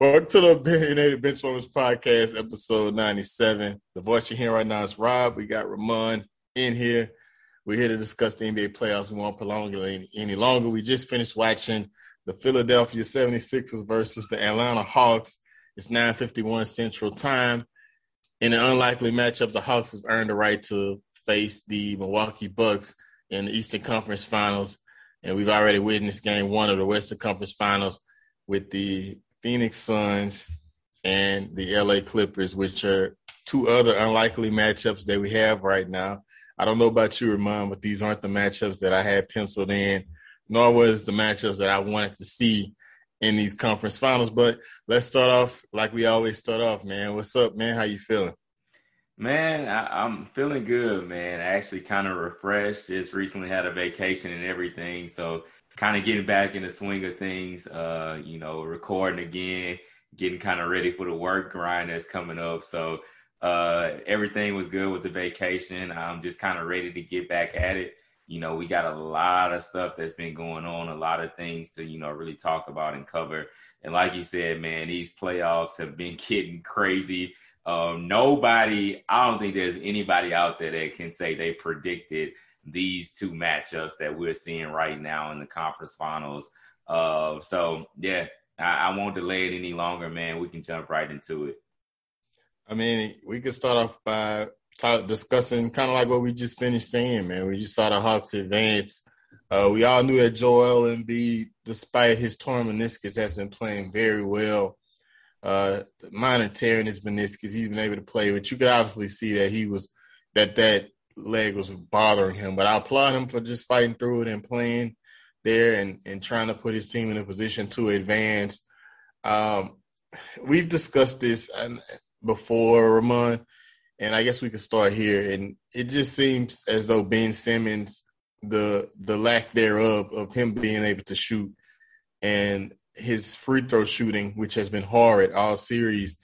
Welcome to the Opinionated Benchwarmers Podcast, episode 97. The voice you're hearing right now is Rob. We got Ramon in here. We're here to discuss the NBA playoffs. We won't prolong it any longer. We just finished watching the Philadelphia 76ers versus the Atlanta Hawks. It's 9.51 Central Time. In an unlikely matchup, the Hawks have earned the right to face the Milwaukee Bucks in the Eastern Conference Finals. And we've already witnessed game one of the Western Conference Finals with the Phoenix Suns and the LA Clippers, which are two other unlikely matchups that we have right now. I don't know about you, Ramon, but these aren't the matchups that I had penciled in, nor was the matchups that I wanted to see in these conference finals. But let's start off like we always start off, man. What's up, man? How you feeling? Man, I, am feeling good, man. Actually, kind of refreshed. Just recently had a vacation and everything, so kind of getting back in the swing of things. Uh, you know, recording again, getting kind of ready for the work grind that's coming up. So uh, everything was good with the vacation. I'm just kind of ready to get back at it. You know, we got a lot of stuff that's been going on, a lot of things to, you know, really talk about and cover. And like you said, man, these playoffs have been getting crazy. Um, nobody, I don't think there's anybody out there that can say they predicted these two matchups that we're seeing right now in the conference finals. Uh, so yeah, I, I won't delay it any longer, man. We can jump right into it. I mean, we could start off by talk, discussing kind of like what we just finished saying, man. We just saw the Hawks advance. Uh, we all knew that Joel Embiid, despite his torn meniscus, has been playing very well. Uh, minor tearing his meniscus, he's been able to play, but you could obviously see that he was that that leg was bothering him. But I applaud him for just fighting through it and playing there and, and trying to put his team in a position to advance. Um, we've discussed this before, Ramon, and I guess we could start here. And it just seems as though Ben Simmons, the the lack thereof of him being able to shoot and his free throw shooting, which has been horrid all series,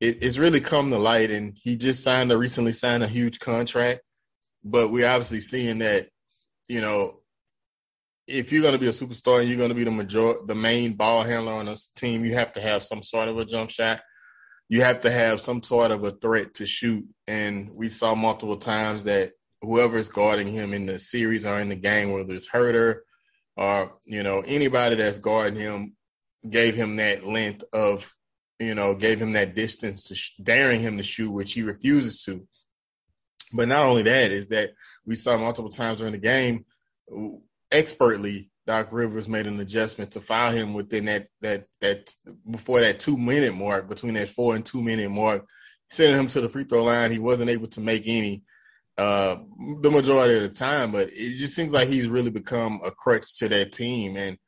it, it's really come to light. And he just signed a recently signed a huge contract but we're obviously seeing that, you know, if you're going to be a superstar and you're going to be the major, the main ball handler on a team, you have to have some sort of a jump shot. You have to have some sort of a threat to shoot. And we saw multiple times that whoever is guarding him in the series or in the game, whether it's Huerter or you know anybody that's guarding him, gave him that length of, you know, gave him that distance to sh- daring him to shoot, which he refuses to. But not only that is that we saw multiple times during the game, expertly Doc Rivers made an adjustment to foul him within that that that before that two minute mark, between that four and two minute mark, sending him to the free throw line. He wasn't able to make any uh, the majority of the time, but it just seems like he's really become a crutch to that team. And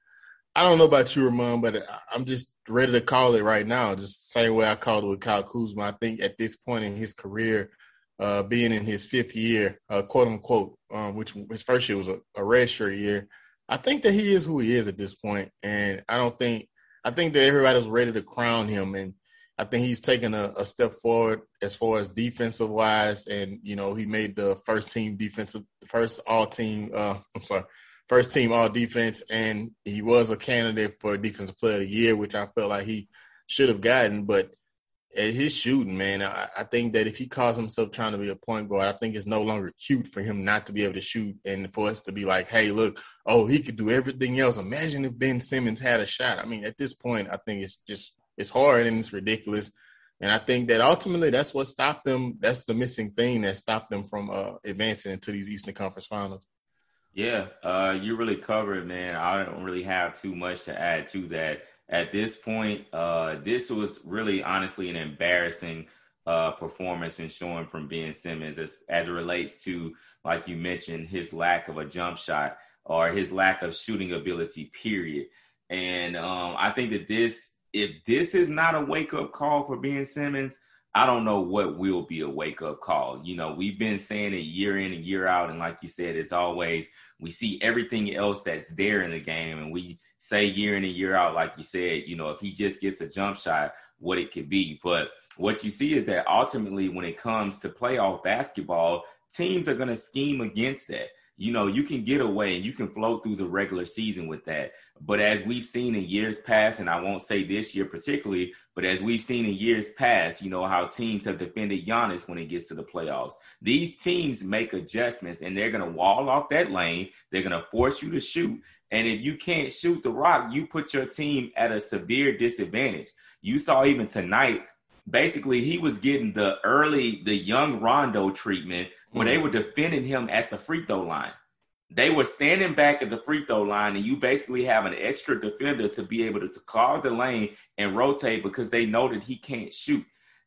I don't know about you, Ramon, but I'm just ready to call it right now. Just the same way I called it with Kyle Kuzma. I think at this point in his career, uh, being in his fifth year, uh, quote unquote, um, which his first year was a, a redshirt year. I think that he is who he is at this point, and I don't think I think that everybody was ready to crown him, and I think he's taken a, a step forward as far as defensive wise, and you know he made the first team defensive, first all team. Uh, I'm sorry, first team all defense, and he was a candidate for defensive player of the year, which I felt like he should have gotten, but his shooting, man, I, I, think that if he calls himself trying to be a point guard, I think it's no longer cute for him not to be able to shoot and for us to be like, hey, look, oh, he could do everything else. Imagine if Ben Simmons had a shot. I mean, at this point, I think it's just it's hard and it's ridiculous. And I think that ultimately that's what stopped them. That's the missing thing that stopped them from uh, advancing into these Eastern Conference Finals. Yeah, uh, you really covered, man. I don't really have too much to add to that at this point, uh, this was really honestly an embarrassing uh, performance and showing from Ben Simmons as, as it relates to, like you mentioned, his lack of a jump shot or his lack of shooting ability, period. And um, I think that this, if this is not a wake up call for Ben Simmons, I don't know what will be a wake up call. You know, we've been saying it year in and year out. And like you said, it's always, we see everything else that's there in the game and we say year in and year out, like you said, you know, if he just gets a jump shot, what it could be. But what you see is that ultimately, when it comes to playoff basketball, teams are going to scheme against that. you know, you can get away and you can flow through the regular season with that. But as we've seen in years past, and I won't say this year particularly, but as we've seen in years past, you know, how teams have defended Giannis when it gets to the playoffs. These teams make adjustments and they're going to wall off that lane. They're going to force you to shoot. And if you can't shoot the rock, you put your team at a severe disadvantage. You saw even tonight, basically, he was getting the early, the young Rondo treatment when mm. they were defending him at the free throw line. They were standing back at the free throw line, and you basically have an extra defender to be able to, to clog the lane and rotate because they know that he can't shoot.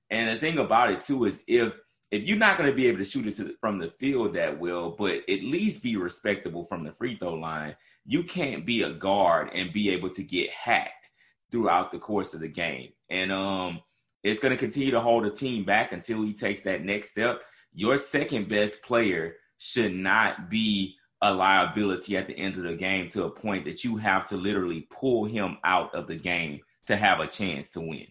And the thing about it too is if if you're not going to be able to shoot it from the field that well, but at least be respectable from the free throw line, you can't be a guard and be able to get hacked throughout the course of the game. And um, it's going to continue to hold the team back until he takes that next step. Your second best player should not be a liability at the end of the game to a point that you have to literally pull him out of the game to have a chance to win.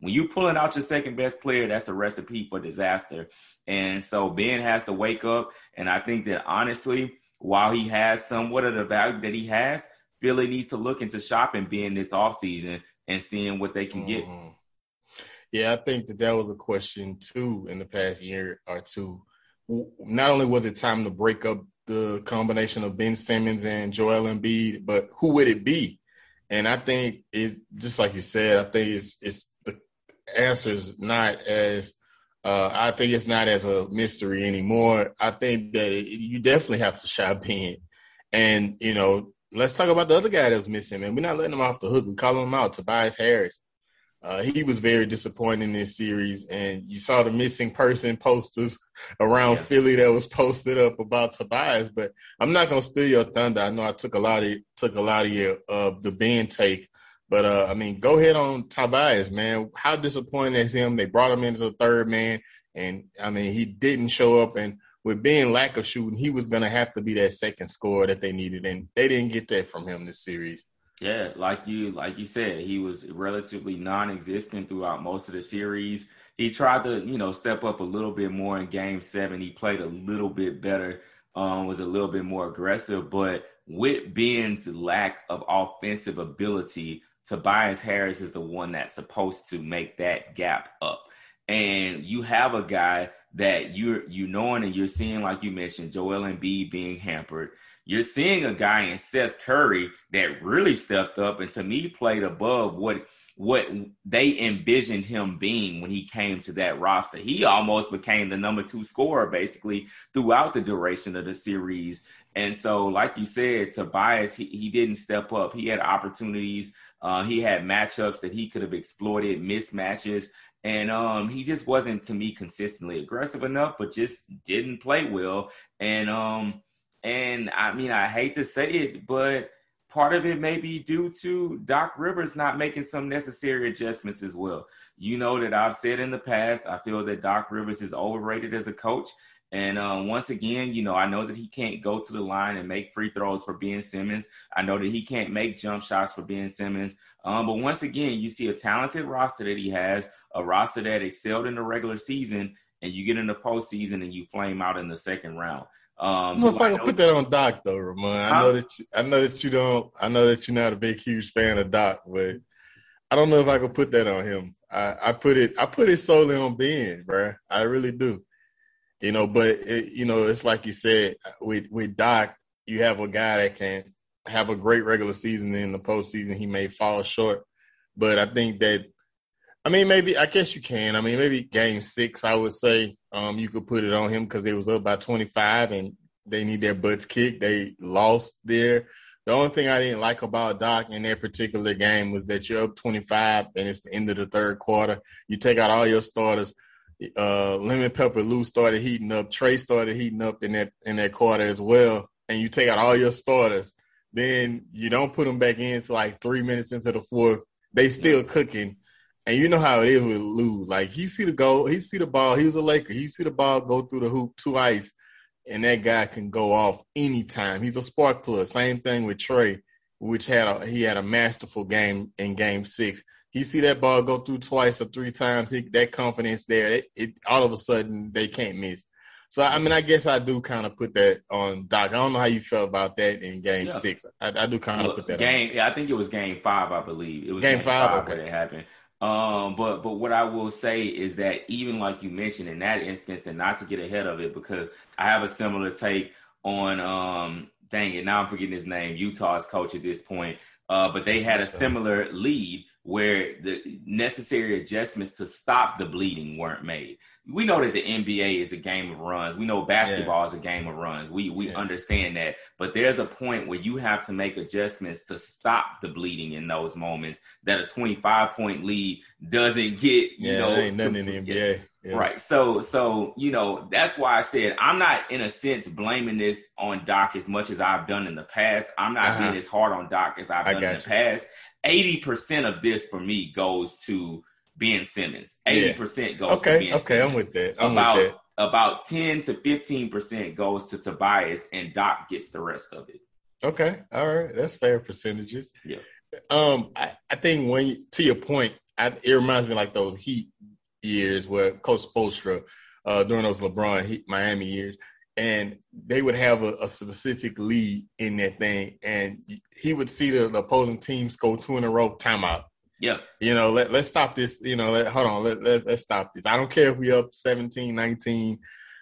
When you're pulling out your second best player, that's a recipe for disaster. And so Ben has to wake up. And I think that honestly, while he has somewhat of the value that he has, Philly needs to look into shopping Ben this offseason and seeing what they can mm-hmm. get. Yeah, I think that that was a question too in the past year or two. Not only was it time to break up the combination of Ben Simmons and Joel Embiid, but who would it be? And I think it just like you said, I think it's it's the answer is not as uh, I think it's not as a mystery anymore. I think that it, you definitely have to shop Ben. And, you know, let's talk about the other guy that's missing, man. We're not letting him off the hook. We call him out, Tobias Harris. Uh, he was very disappointing in this series, and you saw the missing person posters around yeah. Philly that was posted up about Tobias. But I'm not gonna steal your thunder. I know I took a lot of took a lot of your of the Ben take, but uh, I mean, go ahead on Tobias, man. How disappointing is him? They brought him in as a third man, and I mean, he didn't show up. And with being lack of shooting, he was gonna have to be that second scorer that they needed, and they didn't get that from him this series. Yeah, like you like you said, he was relatively non-existent throughout most of the series. He tried to, you know, step up a little bit more in game seven. He played a little bit better, um, was a little bit more aggressive, but with Ben's lack of offensive ability, Tobias Harris is the one that's supposed to make that gap up. And you have a guy that you're you knowing and you're seeing, like you mentioned, Joel Embiid being hampered. You're seeing a guy in Seth Curry that really stepped up and to me played above what what they envisioned him being when he came to that roster. He almost became the number two scorer basically throughout the duration of the series. And so, like you said, Tobias, he, he didn't step up. He had opportunities. Uh, he had matchups that he could have exploited, mismatches. And um, he just wasn't, to me, consistently aggressive enough, but just didn't play well. And um, and I mean, I hate to say it, but part of it may be due to Doc Rivers not making some necessary adjustments as well. You know that I've said in the past, I feel that Doc Rivers is overrated as a coach. And um, once again, you know, I know that he can't go to the line and make free throws for Ben Simmons. I know that he can't make jump shots for Ben Simmons. Um, but once again, you see a talented roster that he has, a roster that excelled in the regular season, and you get in the postseason and you flame out in the second round. Um, gonna put that on Doc though, Ramon. I know that you, I know that you don't. I know that you're not a big, huge fan of Doc, but I don't know if I could put that on him. I, I put it. I put it solely on Ben, bro. I really do. You know, but it, you know, it's like you said with with Doc, you have a guy that can have a great regular season. In the postseason, he may fall short, but I think that I mean, maybe I guess you can. I mean, maybe game six, I would say um, you could put it on him because they was up by 25 and they need their butts kicked. They lost there. The only thing I didn't like about Doc in that particular game was that you're up 25 and it's the end of the third quarter. You take out all your starters. Uh, Lemon Pepper Lou started heating up. Trae started heating up in that in that quarter as well. And you take out all your starters. Then you don't put them back in to like three minutes into the fourth. They still cooking and you know how it is with Lou. Like he see the goal, he see the ball. He was a Laker. He see the ball go through the hoop twice, and that guy can go off anytime. He's a spark plug. Same thing with Trae, which had a he had a masterful game in Game Six. He see that ball go through twice or three times. He, that confidence there, it, it all of a sudden they can't miss. So I mean, I guess I do kind of put that on Doc. I don't know how you felt about that in Game yeah. Six. I, I, do kind of put that game. On. Yeah, I think it was Game Five. I believe it was Game, game five, five okay. where it happened. Um, but but what I will say is that even like you mentioned in that instance, and not to get ahead of it, because I have a similar take on um, dang it, now I'm forgetting his name, Utah's coach at this point. Uh, but they had a similar lead where the necessary adjustments to stop the bleeding weren't made. We know that the NBA is a game of runs. We know basketball yeah. is a game of runs. We we yeah. understand that. But there's a point where you have to make adjustments to stop the bleeding in those moments that a 25 point lead doesn't get, you yeah, know, ain't nothing in the NBA. Yeah. Right. So so you know that's why I said I'm not in a sense blaming this on Doc as much as I've done in the past. I'm not uh-huh. being as hard on Doc as I've done in the you. past. 80% of this for me goes to Ben Simmons. 80% yeah. goes okay, to Ben okay, Simmons. I'm with that. I'm about, with that. About 10 to 15% goes to Tobias and Doc gets the rest of it. Okay. All right. That's fair percentages. Yeah. Um, I, I think when you, to your point, I, it reminds me like those Heat years where Coach Spoelstra, uh, during those LeBron Heat Miami years, and they would have a, a, specific lead in that thing, and he would see the, the, opposing team score two in a row, timeout. Yeah. You know, let, let's stop this. You know, let, hold on, let, let, let's stop this. I don't care if we up 17, 19.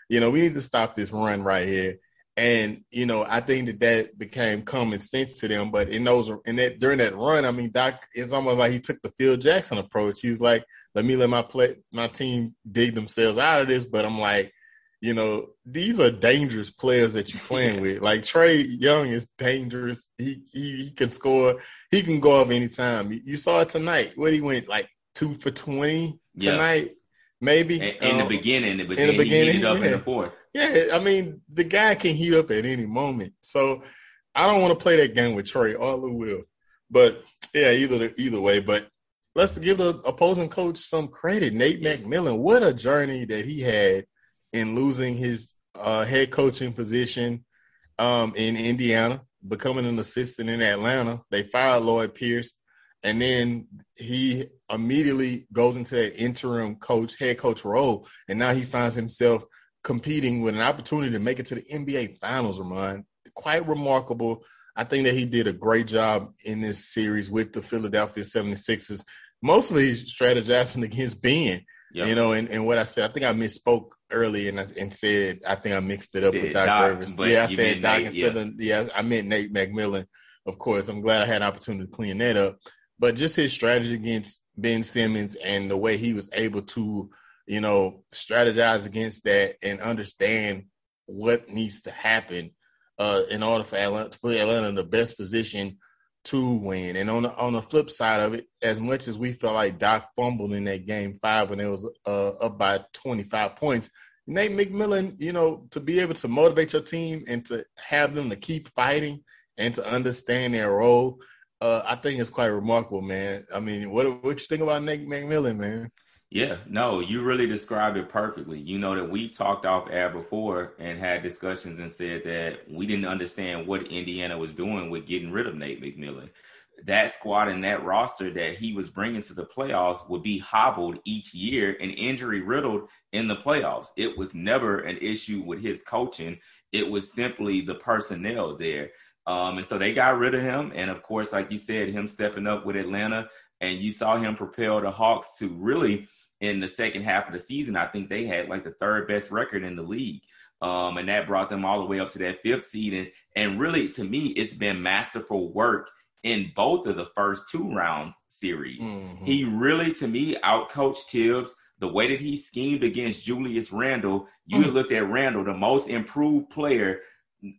You know, we need to stop this run right here. And, you know, I think that that became common sense to them. But in those, in that, during that run, I mean, Doc, it's almost like he took the Phil Jackson approach. He's like, let me let my play, my team dig themselves out of this. But I'm like, you know, these are dangerous players that you're playing with. Like Trae Young is dangerous. He, he, he can score. He can go up anytime. You saw it tonight. What he went like two for twenty tonight, yeah. maybe in, in um, the beginning. But in the beginning, he up yeah. in the fourth. Yeah, I mean the guy can heat up at any moment. So I don't want to play that game with Trae or Lou will. But yeah, either either way. But let's give the opposing coach some credit. Nate yes. McMillan, what a journey that he had in losing his uh, head coaching position um, in Indiana, becoming an assistant in Atlanta. They fired Lloyd Pierce, and then he immediately goes into that interim coach, head coach role, and now he finds himself competing with an opportunity to make it to the NBA Finals. Ramon, quite remarkable. I think that he did a great job in this series with the Philadelphia 76ers, mostly strategizing against Ben. Yep. You know, and, and what I said, I think I misspoke early and, and said I think I mixed it up with Doc, Doc Rivers. Yeah, I said Doc Nate, instead yeah. of yeah, I meant Nate McMillan. Of course, I'm glad I had an opportunity to clean that up. But just his strategy against Ben Simmons and the way he was able to, you know, strategize against that and understand what needs to happen uh, in order for Atlanta to put Atlanta in the best position to win. And on the on the flip side of it, as much as we felt like Doc fumbled in that game five when it was uh, up by 25 points, Nate McMillan, you know, to be able to motivate your team and to have them to keep fighting and to understand their role, uh, I think it's quite remarkable, man. I mean, what what you think about Nate McMillan, man? Yeah, no, you really described it perfectly. You know that we talked off air before and had discussions and said that we didn't understand what Indiana was doing with getting rid of Nate McMillan. That squad and that roster that he was bringing to the playoffs would be hobbled each year and injury riddled in the playoffs. It was never an issue with his coaching. It was simply the personnel there. Um, and so they got rid of him. And of course, like you said, him stepping up with Atlanta and you saw him propel the Hawks to really – in the second half of the season, I think they had like the third best record in the league. Um, and that brought them all the way up to that fifth seed. And, and really, to me, it's been masterful work in both of the first two rounds series. Mm-hmm. He really, to me, outcoached Thibs. The way that he schemed against Julius Randle, you mm-hmm. looked at Randle, the most improved player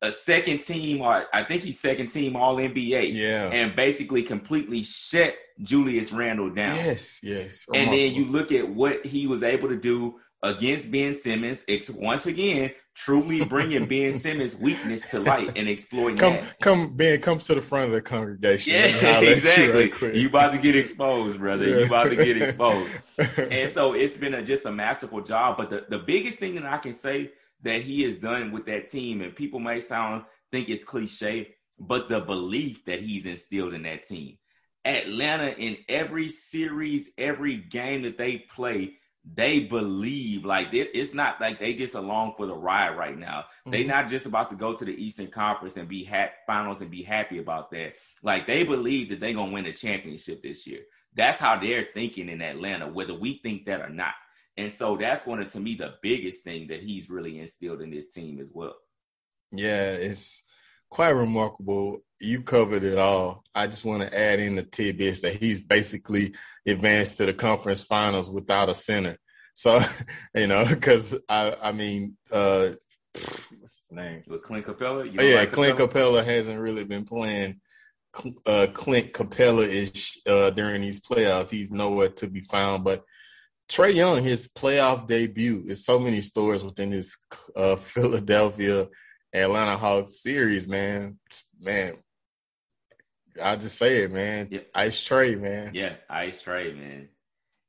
a second team, or I think he's second team All NBA. Yeah, and basically completely shut Julius Randle down. Yes, yes. And then you look at what he was able to do against Ben Simmons. It's once again truly bringing Ben Simmons' weakness to light and exploiting come, that. Come, Ben, come to the front of the congregation. Yeah, exactly. You, you, about to get exposed, brother. Yeah. You about to get exposed. and so it's been a, just a masterful job. But the, the biggest thing that I can say that he has done with that team, and people might sound think it's cliche, but the belief that he's instilled in that team. Atlanta in every series, every game that they play, they believe like it's not like they just along for the ride right now. Mm-hmm. They not just about to go to the Eastern Conference and be finals and be happy about that. Like they believe that they're gonna win a championship this year. That's how they're thinking in Atlanta, whether we think that or not. And so that's one of to me the biggest thing that he's really instilled in this team as well. Yeah, it's quite remarkable. You covered it all. I just want to add in the tidbits that he's basically advanced to the conference finals without a center. So, you know, because I, I mean, uh, what's his name? With Clint Capela? Oh, yeah, like Clint Capella? Capela hasn't really been playing uh, Clint Capela ish uh, during these playoffs. He's nowhere to be found. But Trae Young, his playoff debut, is so many stories within this uh, Philadelphia Atlanta Hawks series, man. Man, I'll just say it, man. Yeah. Ice Trae, man. Yeah, Ice Trae, man.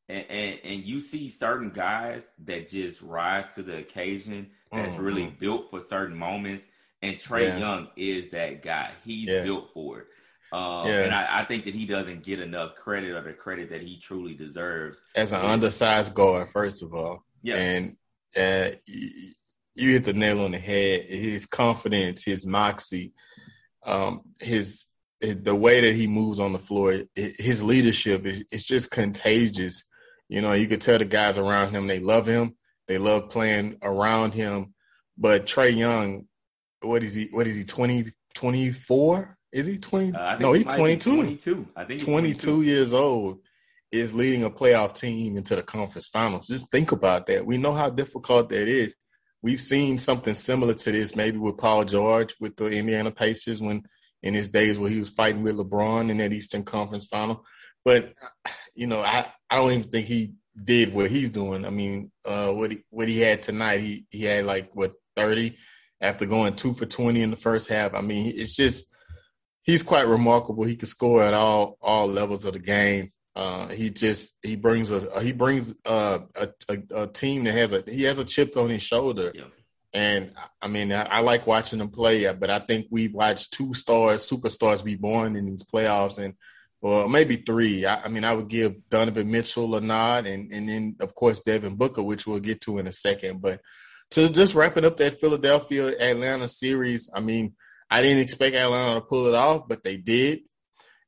And, and, and you see certain guys that just rise to the occasion that's mm-hmm. really built for certain moments. And Trae yeah. Young is that guy. He's yeah. built for it. Um, yeah. And I, I, think that he doesn't get enough credit or the credit that he truly deserves. As an and, undersized guard, first of all. Yeah. And uh, you hit the nail on the head. His confidence, his moxie, um, his, the way that he moves on the floor, his leadership is it's just contagious. You know, you could tell the guys around him they love him. They love playing around him. But Trae Young, what is he? What is he? 20, 24? Is he 20? Uh, no, he's 22. 22. I think 22, 22 years old is leading a playoff team into the conference finals. Just think about that. We know how difficult that is. We've seen something similar to this maybe with Paul George with the Indiana Pacers when in his days where he was fighting with LeBron in that Eastern Conference final. But you know, I, I don't even think he did what he's doing. I mean, uh, what he what he had tonight, he he had like what 30 after going 2 for 20 in the first half. I mean, it's just he's quite remarkable. He can score at all all levels of the game. Uh, he just he brings a he brings a, a, a, team that has a he has a chip on his shoulder, yeah. and I mean I, I, like watching him play. But I think we've watched two stars, superstars, be born in these playoffs, and well maybe three. I, I mean I would give Donovan Mitchell a nod, and and then of course Devin Booker, which we'll get to in a second. But to just wrapping up that Philadelphia Atlanta series, I mean I didn't expect Atlanta to pull it off, but they did.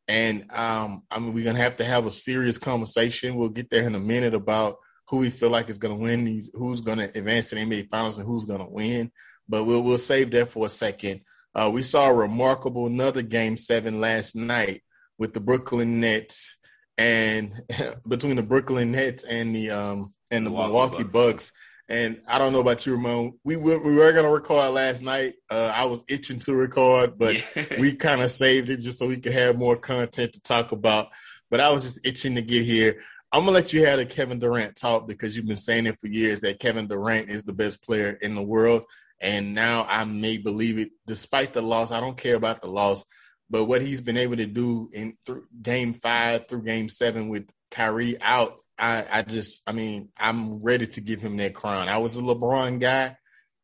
And um, I mean, we're gonna have to have a serious conversation. We'll get there in a minute about who we feel like is gonna win these, who's gonna advance to the NBA Finals, and who's gonna win. But we'll we'll save that for a second. Uh, we saw a remarkable another game seven last night with the Brooklyn Nets and between the Brooklyn Nets and the um and the Milwaukee, Milwaukee Bucks. Bucks. And I don't know about you, Ramon. We were, we were gonna record last night. Uh, I was itching to record, but yeah. we kind of saved it just so we could have more content to talk about. But I was just itching to get here. I'm gonna let you have a Kevin Durant talk because you've been saying it for years that Kevin Durant is the best player in the world, and now I may believe it despite the loss. I don't care about the loss, but what he's been able to do in th- Game Five through Game Seven with Kyrie out I, I just, I mean, I'm ready to give him that crown. I was a LeBron guy,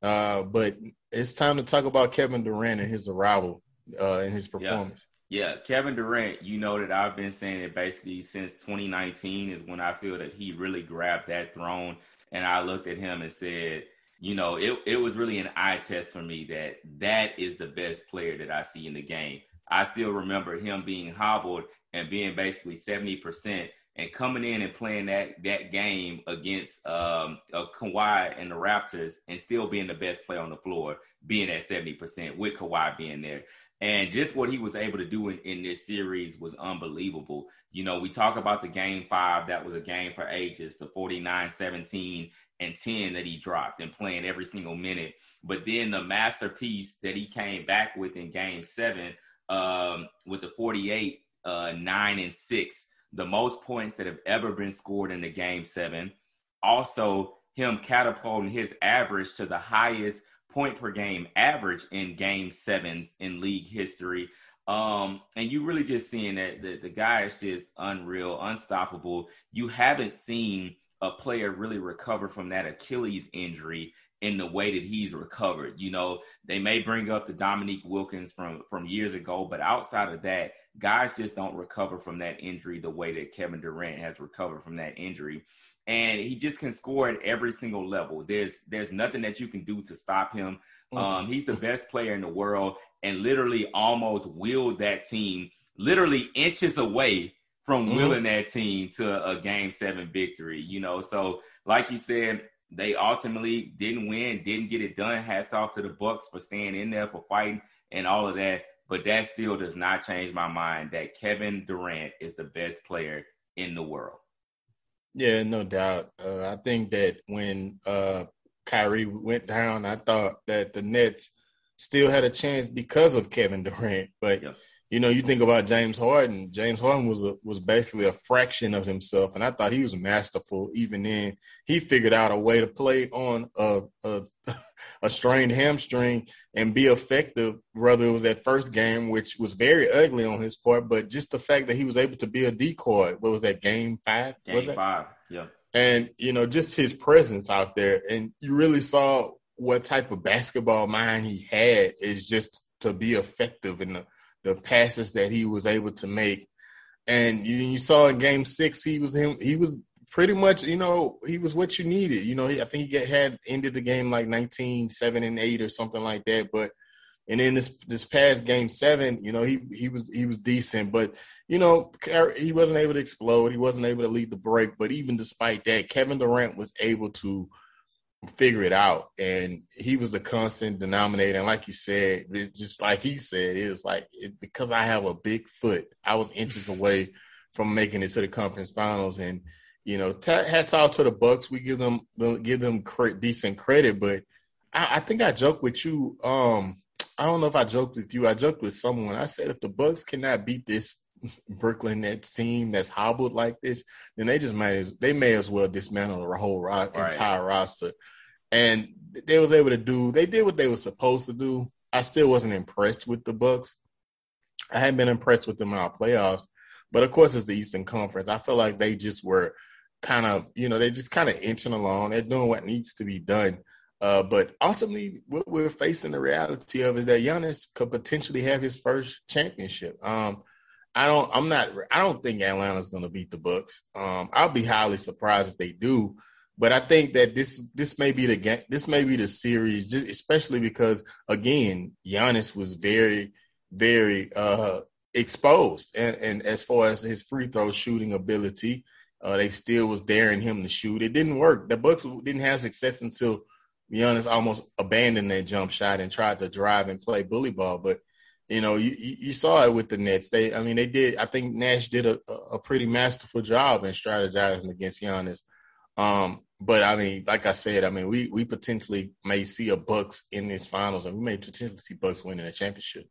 uh, but it's time to talk about Kevin Durant and his arrival uh, and his performance. Yeah. yeah, Kevin Durant, you know that I've been saying it basically since 2019 is when I feel that he really grabbed that throne. And I looked at him and said, you know, it, it was really an eye test for me that that is the best player that I see in the game. I still remember him being hobbled and being basically 70% and coming in and playing that that game against um, uh, Kawhi and the Raptors and still being the best player on the floor, being at 70% with Kawhi being there. And just what he was able to do in, in this series was unbelievable. You know, we talk about the game five, that was a game for ages, the 49, 17, and 10 that he dropped and playing every single minute. But then the masterpiece that he came back with in game seven um, with the 48, uh, 9, and 6 the most points that have ever been scored in the game seven. Also, him catapulting his average to the highest point per game average in game sevens in league history. Um, and you really just seeing that the, the guy is just unreal, unstoppable. You haven't seen a player really recover from that Achilles injury in the way that he's recovered. You know, they may bring up the Dominique Wilkins from from years ago, but outside of that, guys just don't recover from that injury the way that Kevin Durant has recovered from that injury. And he just can score at every single level. There's there's nothing that you can do to stop him. Mm-hmm. Um, he's the best player in the world and literally almost willed that team literally inches away from mm-hmm. willing that team to a game seven victory, you know. So, like you said, they ultimately didn't win, didn't get it done. Hats off to the Bucks for staying in there, for fighting, and all of that. But that still does not change my mind that Kevin Durant is the best player in the world. Yeah, no doubt. Uh, I think that when uh, Kyrie went down, I thought that the Nets still had a chance because of Kevin Durant. But yep you know, you think about James Harden. James Harden was a, was basically a fraction of himself, and I thought he was masterful. Even then, he figured out a way to play on a, a, a strained hamstring and be effective. Whether it was that first game, which was very ugly on his part, but just the fact that he was able to be a decoy. What was that game five? Game five, yeah. And you know, just his presence out there, and you really saw what type of basketball mind he had. Is just to be effective in the the passes that he was able to make. And you, you saw in game six, he was him. He was pretty much, you know, he was what you needed. You know, I think he had ended the game like 19, 7 and 8 or something like that. But and then this this past game seven, you know, he he was he was decent, but you know, he wasn't able to explode. He wasn't able to lead the break. But even despite that, Kevin Durant was able to figure it out. And he was the constant denominator. And like you said, just like he said, it was like it, because I have a big foot, I was inches away from making it to the conference finals. And you know, t- hats off to the Bucks. We give them give them cre- decent credit, but I, I think I joked with you. Um, I don't know if I joked with you. I joked with someone. I said if the Bucks cannot beat this Brooklyn Nets team that's hobbled like this, then they just might as they may as well dismantle the whole ro- right. entire roster and they was able to do. They did what they were supposed to do. I still wasn't impressed with the Bucks. I hadn't been impressed with them in our playoffs, but of course it's the Eastern Conference. I feel like they just were kind of, you know, they just kind of inching along. They're doing what needs to be done. Uh, but ultimately, what we're facing the reality of is that Giannis could potentially have his first championship. Um, I don't. I'm not. I don't think Atlanta's going to beat the Bucks. Um, I'll be highly surprised if they do. But I think that this this may be the game. This may be the series, just especially because again, Giannis was very, very uh, exposed, and, and as far as his free throw shooting ability, uh, they still was daring him to shoot. It didn't work. The Bucks didn't have success until Giannis almost abandoned that jump shot and tried to drive and play bully ball. But you know, you, you saw it with the Nets. They, I mean, they did. I think Nash did a, a pretty masterful job in strategizing against Giannis. Um, but I mean, like I said, I mean, we we potentially may see a Bucks in this finals, and we may potentially see Bucks winning a championship.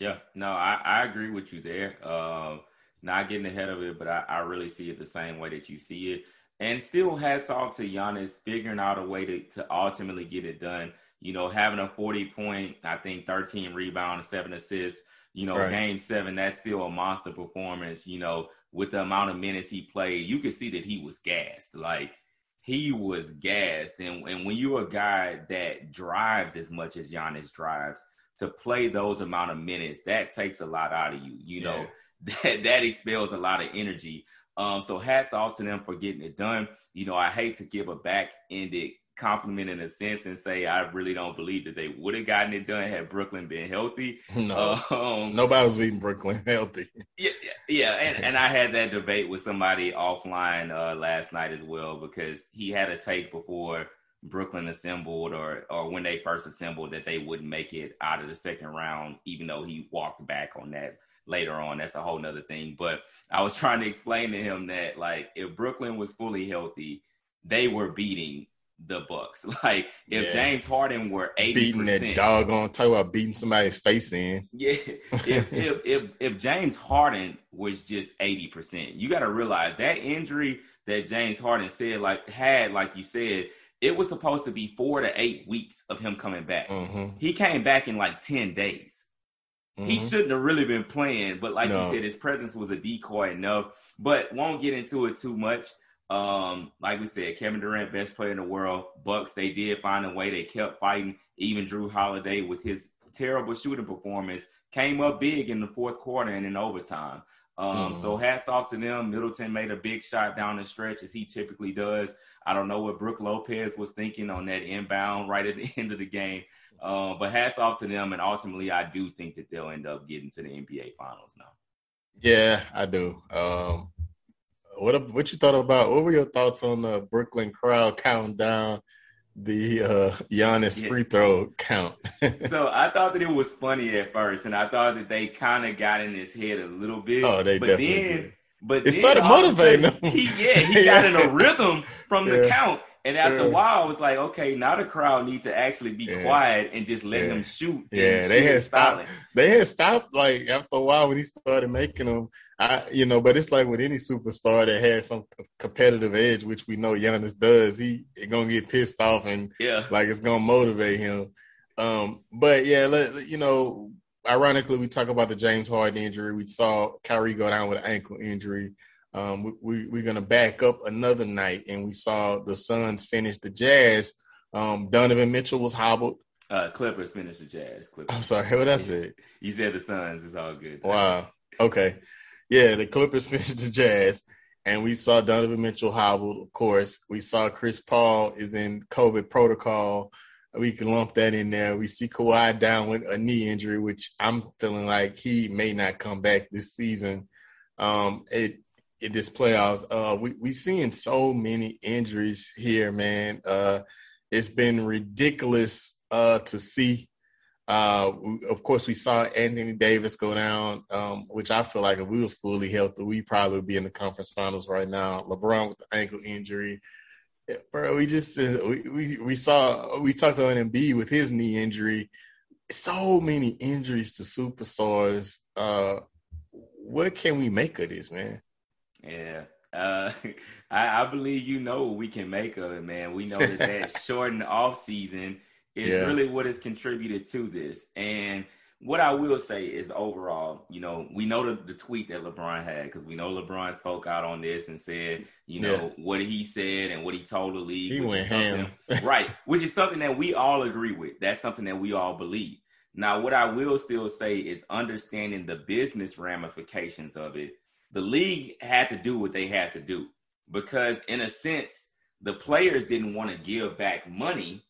Yeah, no, I, I agree with you there. Um, not getting ahead of it, but I, I really see it the same way that you see it. And still, hats off to Giannis figuring out a way to, to ultimately get it done. You know, having a 40 point, I think 13 rebounds, seven assists, you know, right. game seven, that's still a monster performance. You know, with the amount of minutes he played, you could see that he was gassed. Like he was gassed. And, and when you're a guy that drives as much as Giannis drives, to play those amount of minutes, that takes a lot out of you. You know, yeah. that that expels a lot of energy. Um, so hats off to them for getting it done. You know, I hate to give a back-ended compliment in a sense and say I really don't believe that they would have gotten it done had Brooklyn been healthy. No, um, nobody was beating Brooklyn healthy. Yeah, yeah, and, and I had that debate with somebody offline uh, last night as well because he had a take before Brooklyn assembled or or when they first assembled that they wouldn't make it out of the second round, even though he walked back on that later on. That's a whole nother thing. But I was trying to explain to him that like if Brooklyn was fully healthy, they were beating the Bucks. Like if yeah. James Harden were eighty beating that dog on talk about beating somebody's face in. Yeah, if, if if if James Harden was just eighty percent, you got to realize that injury that James Harden said like had like you said. It was supposed to be four to eight weeks of him coming back. Mm-hmm. He came back in like 10 days. Mm-hmm. He shouldn't have really been playing, but like no. you said, his presence was a decoy enough. But won't get into it too much. Um, like we said, Kevin Durant, best player in the world. Bucks, they did find a way. They kept fighting. Even Jrue Holiday, with his terrible shooting performance, came up big in the fourth quarter and in overtime. Um, mm-hmm. So hats off to them. Middleton made a big shot down the stretch as he typically does. I don't know what Brook Lopez was thinking on that inbound right at the end of the game. Uh, but hats off to them, and ultimately, I do think that they'll end up getting to the NBA Finals now. Yeah, I do. Um, what what you thought about? What were your thoughts on the Brooklyn crowd counting down the uh Giannis yeah. free throw count. so I thought that it was funny at first, and I thought that they kind of got in his head a little bit. Oh, they but definitely then, did. but it started motivating him. He yeah, he got in a rhythm from yeah. the count. And after yeah. a while, I was like, okay, now the crowd needs to actually be yeah. quiet and just let him shoot. Yeah, they had stopped. They had stopped like after a while when he started making them. I, you know, but it's like with any superstar that has some competitive edge, which we know Giannis does. He gonna get pissed off and yeah, like it's gonna motivate him. Um, but yeah, let, you know, ironically, we talk about the James Harden injury. We saw Kyrie go down with an ankle injury. Um, we, we are gonna back up another night, and we saw the Suns finish the Jazz. Um, Donovan Mitchell was hobbled. Uh, Clippers finished the Jazz. Clippers. I'm sorry, what I said. You said the Suns. It's all good. Wow. Okay yeah, the Clippers finished the Jazz, and we saw Donovan Mitchell hobbled. Of course, we saw Chris Paul is in COVID protocol. We can lump that in there. We see Kawhi down with a knee injury, which I'm feeling like he may not come back this season. Um, it in this playoffs, uh, we we seeing so many injuries here, man. Uh, it's been ridiculous uh, to see. Uh, of course, we saw Anthony Davis go down, um, which I feel like if we was fully healthy, we probably would be in the conference finals right now. LeBron with the ankle injury, bro. We just uh, we, we we saw we talked about Embiid with his knee injury. So many injuries to superstars. Uh, what can we make of this, man? Yeah. Uh, I, I, believe you know what we can make of it, man. We know that that shortened off season is yeah. really what has contributed to this. And what I will say is overall, you know, we know the, the tweet that LeBron had because we know LeBron spoke out on this and said, you know, yeah. what he said and what he told the league. He went ham. right. Which is something that we all agree with. That's something that we all believe. Now, what I will still say is understanding the business ramifications of it. The league had to do what they had to do because, in a sense, the players didn't want to give back money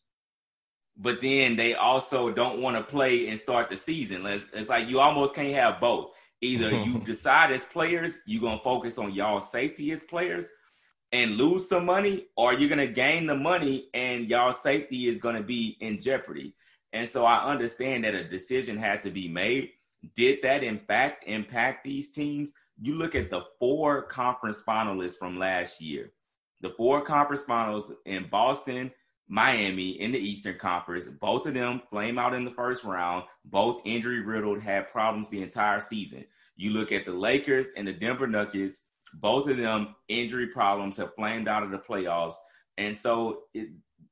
but then they also don't want to play and start the season. It's, it's like you almost can't have both. Either you decide as players you're gonna focus on y'all safety as players and lose some money, or you're gonna gain the money and y'all safety is gonna be in jeopardy. And so I understand that a decision had to be made. Did that in fact impact these teams? You look at the four conference finalists from last year. The four conference finals in Boston, Miami in the Eastern Conference. Both of them flame out in the first round. Both injury riddled, had problems the entire season. You look at the Lakers and the Denver Nuggets. Both of them injury problems have flamed out of the playoffs. And so it,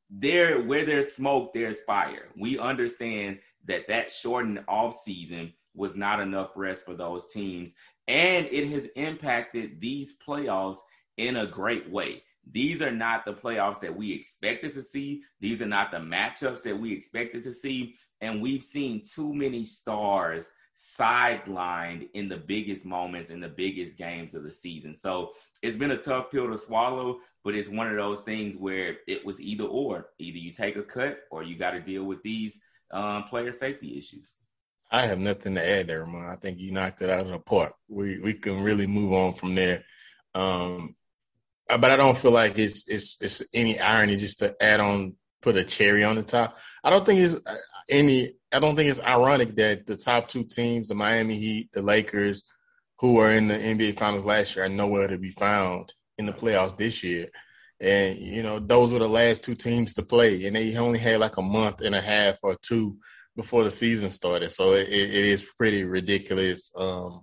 there, where there's smoke, there's fire. We understand that that shortened off season was not enough rest for those teams, and it has impacted these playoffs in a great way. These are not the playoffs that we expected to see. These are not the matchups that we expected to see. And we've seen too many stars sidelined in the biggest moments in the biggest games of the season. So it's been a tough pill to swallow, but it's one of those things where it was either or. Either you take a cut or you got to deal with these um, player safety issues. I have nothing to add there, Ramon. I think you knocked it out of the park. We we can really move on from there. Um, but I don't feel like it's it's it's any irony just to add on put a cherry on the top. I don't think it's uh, any. I don't think it's ironic that the top two teams, the Miami Heat, the Lakers, who were in the NBA Finals last year, are nowhere to be found in the playoffs this year. And you know, those were the last two teams to play, and they only had like a month and a half or two before the season started. So it, it is pretty ridiculous. Um,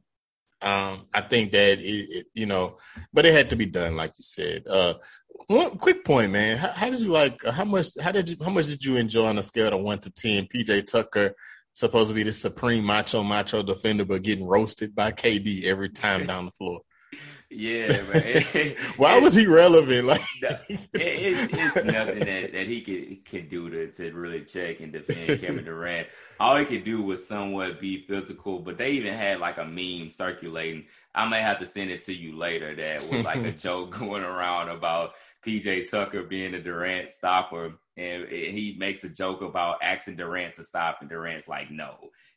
um, I think that it, it, you know, but it had to be done, like you said. Uh, one quick point, man. How, how, did you like? How much? How did you? How much did you enjoy on a scale of one to ten? PJ Tucker supposed to be the supreme macho macho defender, but getting roasted by KD every time down the floor. Yeah, man. Why was he relevant? Like, it, it's, it's nothing that, that he could can do to, to really check and defend Kevin Durant. All he could do was somewhat be physical, but they even had like a meme circulating. I may have to send it to you later. That was like a joke going around about PJ Tucker being a Durant stopper, and he makes a joke about asking Durant to stop, and Durant's like, no.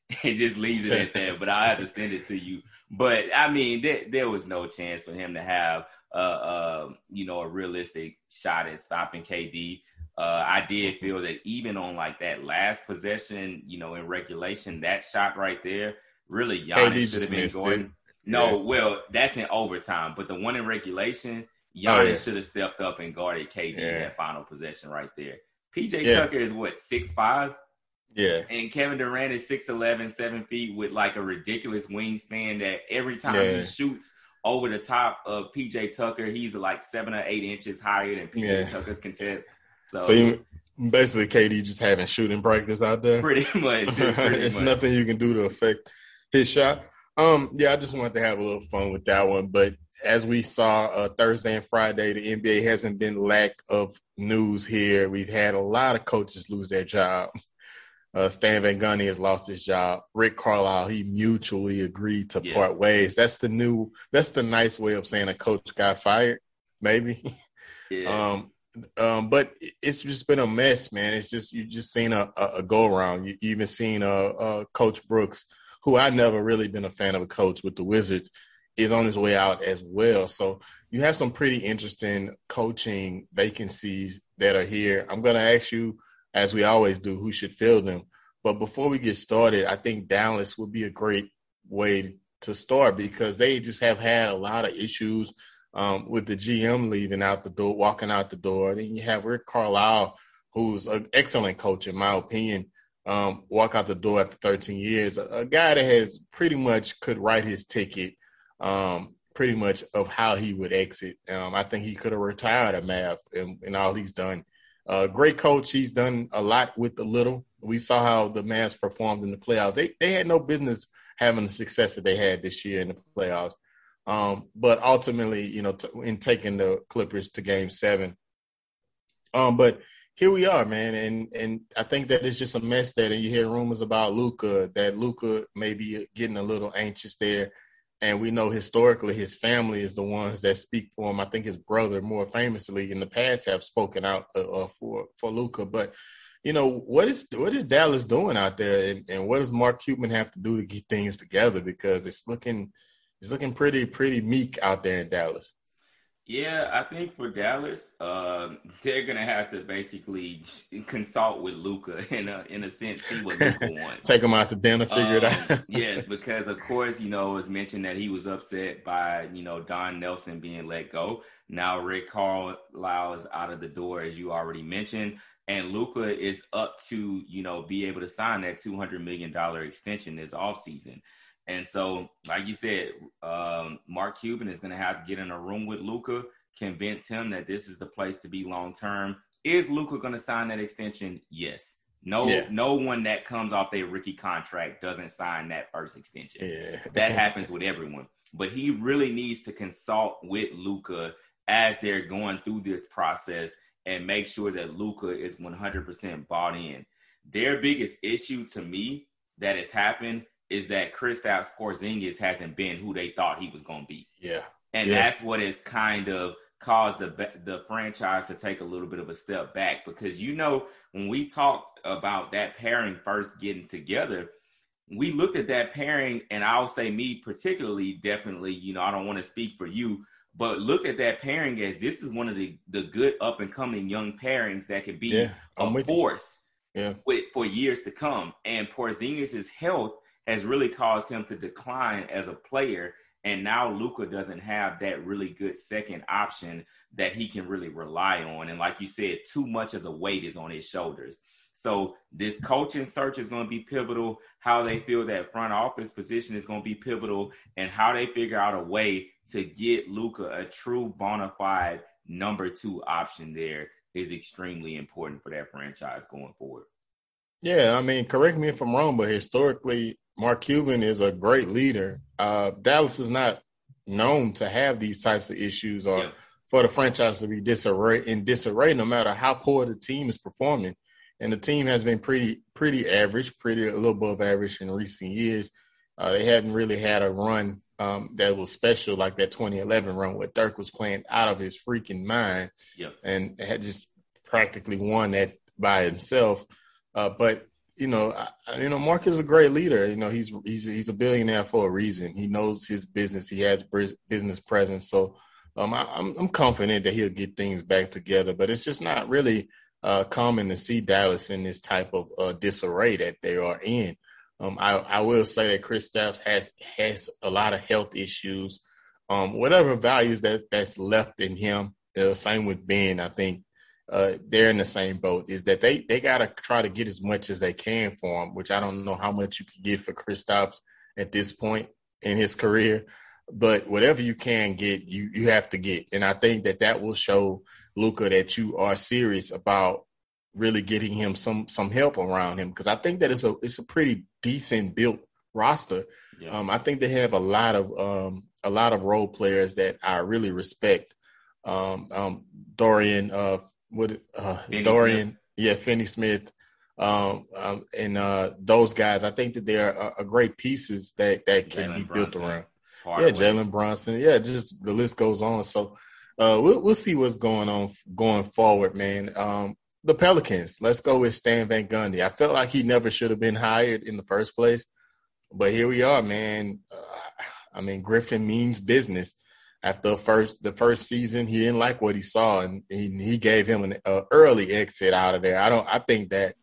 It just leaves it at that. But I have to send it to you. But I mean, there, there was no chance for him to have, uh, uh, you know, a realistic shot at stopping KD. Uh, I did feel that even on like that last possession, you know, in regulation, that shot right there, really Giannis should have been going. It. No, yeah. well, that's in overtime, but the one in regulation, Giannis oh, yeah. should have stepped up and guarded KD yeah. that final possession right there. PJ Tucker is what six five. Yeah. And Kevin Durant is 6'11, 7 feet with like a ridiculous wingspan that every time yeah. he shoots over the top of PJ Tucker, he's like seven or eight inches higher than PJ yeah. Tucker's contest. So, so you, basically, KD just having shooting practice out there. Pretty much. Pretty it's much. nothing you can do to affect his shot. Um, yeah, I just wanted to have a little fun with that one. But as we saw uh, Thursday and Friday, the NBA hasn't been lack of news here. We've had a lot of coaches lose their job. Uh, Stan Van Gundy has lost his job. Rick Carlisle, he mutually agreed to yeah. part ways. That's the new, that's the nice way of saying a coach got fired, maybe. Yeah. um, um, but it's just been a mess, man. It's just you just seen a, a, a go around. You even seen a, a Coach Brooks, who I never really been a fan of a coach with the Wizards, is on his way out as well. So you have some pretty interesting coaching vacancies that are here. I'm going to ask you as we always do, who should fill them. But before we get started, I think Dallas would be a great way to start because they just have had a lot of issues um, with the GM leaving out the door, walking out the door. Then you have Rick Carlisle, who's an excellent coach, in my opinion, um, walk out the door after 13 years. A, a, guy that has pretty much could write his ticket, um, pretty much of how he would exit. Um, I think he could have retired at Mav and, and all he's done uh, great coach. He's done a lot with the little. We saw how the Mavs performed in the playoffs. They they had no business having the success that they had this year in the playoffs. Um, but ultimately, you know, t- in taking the Clippers to Game Seven. Um, but here we are, man, and and I think that it's just a mess that, and you hear rumors about Luka that Luka may be getting a little anxious there and we know historically his family is the ones that speak for him. I think his brother, more famously in the past, have spoken out uh, uh for for Luka. But you know what is what is Dallas doing out there, and, and, what does Mark Cuban have to do to get things together? Because it's looking it's looking pretty pretty meek out there in Dallas. Yeah, I think for Dallas, um, they're gonna have to basically consult with Luka in a in a sense, see what Luka wants. Take him out to dinner, figure um, it out. yes, because of course, you know, it was mentioned that he was upset by you know Don Nelson being let go. Now Rick Carlisle is out of the door, as you already mentioned, and Luka is up to you know be able to sign that two hundred million dollar extension this offseason. And so, like you said, um, Mark Cuban is going to have to get in a room with Luka, convince him that this is the place to be long term. Is Luka going to sign that extension? Yes. No, yeah. no one that comes off a rookie contract doesn't sign that first extension. Yeah. that happens with everyone. But he really needs to consult with Luka as they're going through this process and make sure that Luka is 100% bought in. Their biggest issue to me that has happened is that Kristaps Porzingis hasn't been who they thought he was going to be. Yeah. And yeah. that's what has kind of caused the the franchise to take a little bit of a step back because you know when we talked about that pairing first getting together, we looked at that pairing and I'll say me particularly definitely, you know, I don't want to speak for you, but look at that pairing as this is one of the the good up and coming young pairings that could be yeah, a force yeah. with for years to come. And Porzingis' health has really caused him to decline as a player. And now Luka doesn't have that really good second option that he can really rely on. And like you said, too much of the weight is on his shoulders. So this coaching search is going to be pivotal. How they feel that front office position is going to be pivotal, and how they figure out a way to get Luka a true bona fide number two option there is extremely important for that franchise going forward. Yeah, I mean, correct me if I'm wrong, but historically, Mark Cuban is a great leader. Uh, Dallas is not known to have these types of issues or yeah. for the franchise to be disarray in disarray no matter how poor the team is performing. And the team has been pretty pretty average, pretty a little above average in recent years. Uh, they hadn't really had a run um, that was special like that 2011 run where Dirk was playing out of his freaking mind yep. and had just practically won that by himself. Uh, but you know, I, you know, Mark is a great leader. You know, he's he's he's a billionaire for a reason. He knows his business. He has business presence. So, um, I, am I'm, I'm confident that he'll get things back together. But it's just not really uh, common to see Dallas in this type of uh, disarray that they are in. Um, I, I will say that Kristaps has has a lot of health issues. Um, whatever values that that's left in him. Uh, same with Ben. I think uh, they're in the same boat. Is that they they gotta try to get as much as they can for him, which I don't know how much you could get for Kristaps at this point in his career. But whatever you can get, you you have to get, and I think that that will show Luka that you are serious about really getting him some some help around him because I think that it's a it's a pretty decent built roster. Yeah. Um, I think they have a lot of um, a lot of role players that I really respect. Um, um, Dorian, uh, what uh, Dorian, Smith. yeah, Finney Smith, um, um, and uh, those guys. I think that they are a, great pieces that that can Jalen be Brunson, built around. Yeah, Jalen Brunson. Yeah, just the list goes on. So uh, we'll we'll see what's going on going forward, man. Um, the Pelicans. Let's go with Stan Van Gundy. I felt like he never should have been hired in the first place, but here we are, man. Uh, I mean, Griffin means business. After the first the first season, he didn't like what he saw, and he, he gave him an uh, early exit out of there. I don't. I think that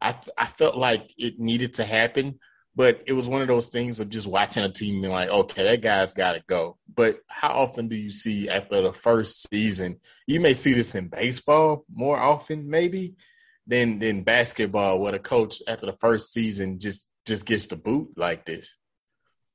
I I felt like it needed to happen but it was one of those things of just watching a team and like, okay, that guy's got to go. But how often do you see after the first season? You may see this in baseball more often, maybe than than basketball, where the coach after the first season just just gets the boot like this.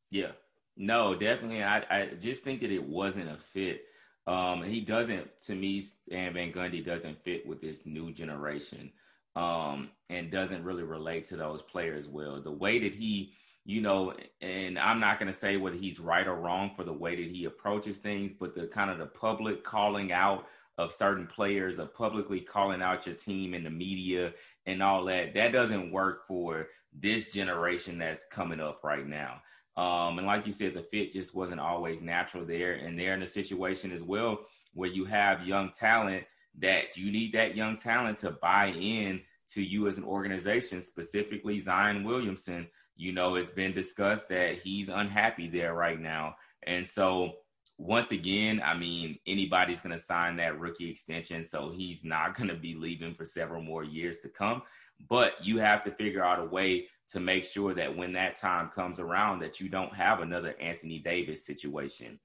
Yeah, no, definitely. I I just think that it wasn't a fit. Um, he doesn't, to me, Stan Van Gundy doesn't fit with this new generation um, and doesn't really relate to those players well. The way that he, you know, and I'm not going to say whether he's right or wrong for the way that he approaches things, but the kind of the public calling out of certain players, of publicly calling out your team in the media and all that, that doesn't work for this generation that's coming up right now. Um, and like you said, the fit just wasn't always natural there. And they're in a situation as well where you have young talent that you need that young talent to buy in to you as an organization, specifically Zion Williamson. You know, it's been discussed that he's unhappy there right now. And so, once again, I mean, anybody's going to sign that rookie extension. So he's not going to be leaving for several more years to come. But you have to figure out a way to make sure that when that time comes around, that you don't have another Anthony Davis situation.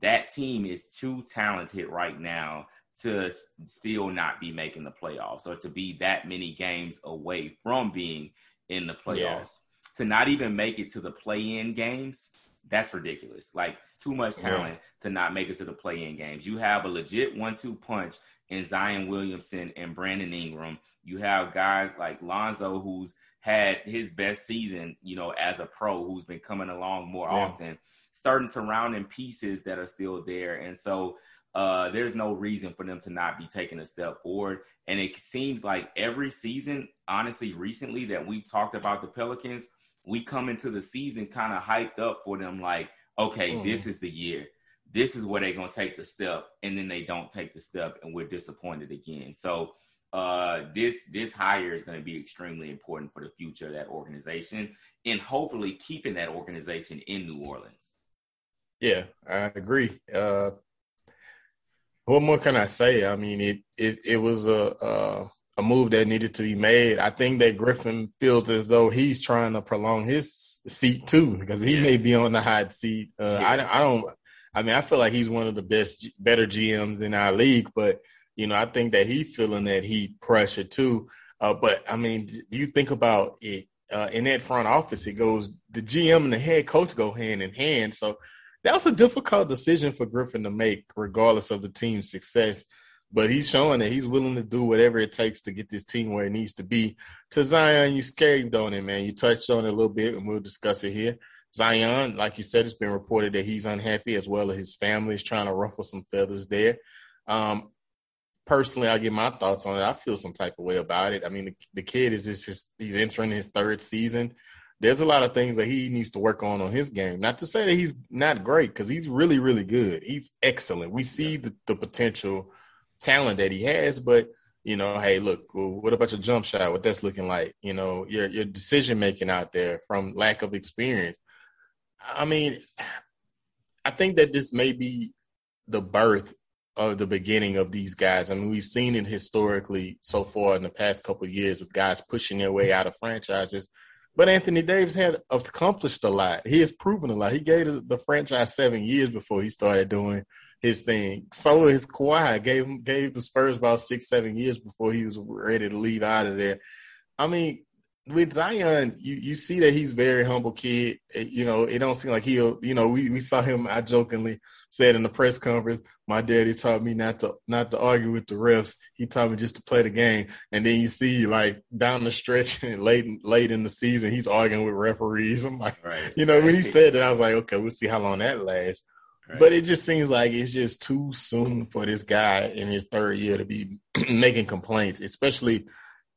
That team is too talented right now to still not be making the playoffs or to be that many games away from being in the playoffs. Yeah. To not even make it to the play in games, that's ridiculous. Like, it's too much talent yeah. to not make it to the play in games. You have a legit one two punch in Zion Williamson and Brandon Ingram. You have guys like Lonzo, who's had his best season, you know, as a pro, who's been coming along more yeah. often, starting surrounding pieces that are still there. And so, uh, there's no reason for them to not be taking a step forward. And it seems like every season, honestly, recently that we've talked about the Pelicans, we come into the season kind of hyped up for them, like, okay, mm. this is the year. This is where they're going to take the step. And then they don't take the step, and we're disappointed again. So, uh, this this hire is going to be extremely important for the future of that organization and hopefully keeping that organization in New Orleans. Yeah, I agree. Uh, what more can I say? I mean, it it, it was a, a, a move that needed to be made. I think that Griffin feels as though he's trying to prolong his seat too, because he yes. may be on the hot seat. Uh, yes. I I don't. I mean, I feel like he's one of the best, better GMs in our league, but you know, I think that he's feeling that he pressure too. Uh, but I mean, you think about it uh, in that front office? It goes the GM and the head coach go hand in hand. So that was a difficult decision for Griffin to make, regardless of the team's success. But he's showing that he's willing to do whatever it takes to get this team where it needs to be. To Zion, you scared on it, man. You touched on it a little bit, and we'll discuss it here. Zion, like you said, it's been reported that he's unhappy as well as his family is trying to ruffle some feathers there. Um, personally, I'll get my thoughts on it. I feel some type of way about it. I mean, the, the kid is just his, he's entering his third season. There's a lot of things that he needs to work on on his game. Not to say that he's not great because he's really, really good. He's excellent. We see the, the potential talent that he has, but you know, hey, look, what about your jump shot? What that's looking like? You know, your your decision making out there from lack of experience. I mean, I think that this may be the birth of the beginning of these guys. I mean, we've seen it historically so far in the past couple of years of guys pushing their way out of franchises. But Anthony Davis had accomplished a lot. He has proven a lot. He gave the franchise seven years before he started doing his thing. So his Kawhi gave gave the Spurs about six, seven years before he was ready to leave out of there. I mean, with Zion, you, you see that he's very humble kid. You know, it don't seem like he'll. You know, we, we saw him. I jokingly said in the press conference, "My daddy taught me not to not to argue with the refs. He taught me just to play the game." And then you see, like down the stretch, and late late in the season, he's arguing with referees. I'm like, right, you know, right. when he said that, I was like, okay, we'll see how long that lasts. Right. But it just seems like it's just too soon for this guy in his third year to be making complaints, especially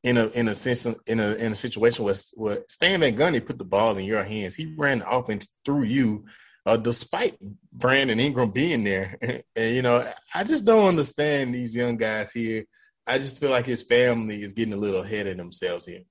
in a in a sense in a in a situation where, where Stan Van Gundy put the ball in your hands. He ran the offense through you, uh, despite Brandon Ingram being there. and, you know, I just don't understand these young guys here. I just feel like his family is getting a little ahead of themselves here.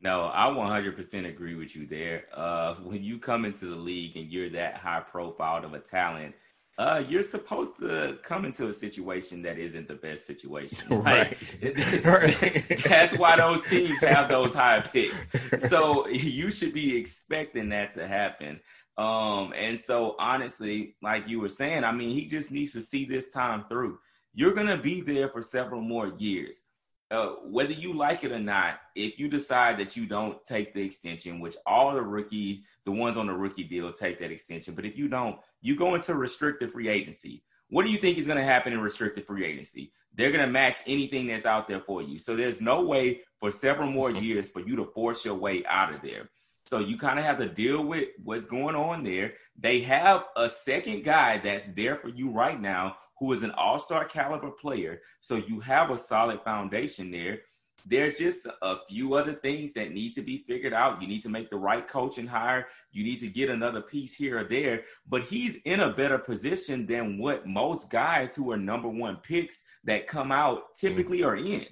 No, I 100% agree with you there. Uh, when you come into the league and you're that high profile of a talent, uh, you're supposed to come into a situation that isn't the best situation. Right. Like, that's why those teams have those high picks. So you should be expecting that to happen. Um, and so honestly, like you were saying, I mean, he just needs to see this time through. You're gonna be there for several more years uh, whether you like it or not, if you decide that you don't take the extension, which all the rookies, the ones on the rookie deal take that extension, but if you don't, you go into restricted free agency. What do you think is going to happen in restricted free agency? They're going to match anything that's out there for you. So there's no way for several more mm-hmm. years for you to force your way out of there. So you kind of have to deal with what's going on there. They have a second guy that's there for you right now who is an all star caliber player. So you have a solid foundation there. There's just a few other things that need to be figured out. You need to make the right coaching hire. You need to get another piece here or there. But he's in a better position than what most guys who are number one picks that come out typically are in.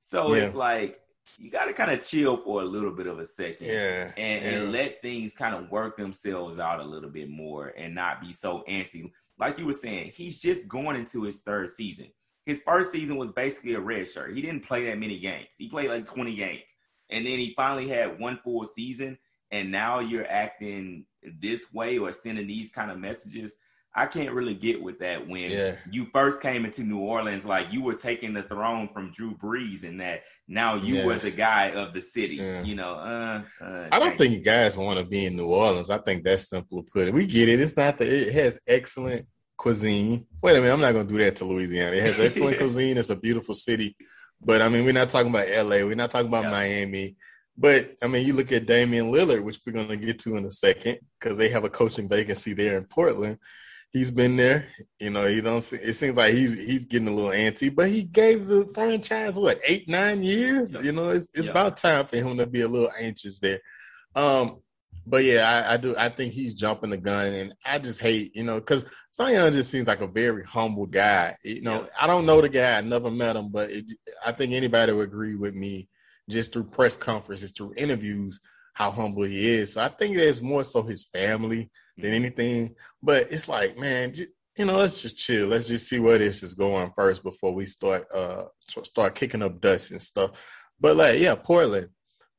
So yeah. it's like you got to kind of chill for a little bit of a second yeah, and, yeah. and let things kind of work themselves out a little bit more and not be so antsy like you were saying, he's just going into his third season. His first season was basically a red shirt. He didn't play that many games. He played like 20 games. And then he finally had one full season. And now you're acting this way or sending these kind of messages. I can't really get with that when yeah. you first came into New Orleans, like you were taking the throne from Drew Brees, and that now you yeah. were the guy of the city. Yeah. You know, uh, uh, I don't think you guys want to be in New Orleans. I think that's simple to put it. We get it. It's not that it has excellent cuisine. Wait a minute, I'm not gonna do that to Louisiana. It has excellent cuisine. It's a beautiful city, but I mean, we're not talking about L.A. We're not talking about Miami. But I mean, you look at Damian Lillard, which we're gonna get to in a second, because they have a coaching vacancy there in Portland he's been there. You know, he don't. It seems like he's he's getting a little antsy, but he gave the franchise what eight nine years. You know, it's it's about time for him to be a little anxious there. Um, but yeah, I, I, do. I think he's jumping the gun, and I just hate you know because Zion just seems like a very humble guy. You know, I don't know the guy. I never met him, but it, I think anybody would agree with me just through press conferences, through interviews, how humble he is. So I think it's more so his family than anything. But it's like, man, you know, let's just chill. Let's just see where this is going first before we start uh start kicking up dust and stuff. But like, yeah, Portland.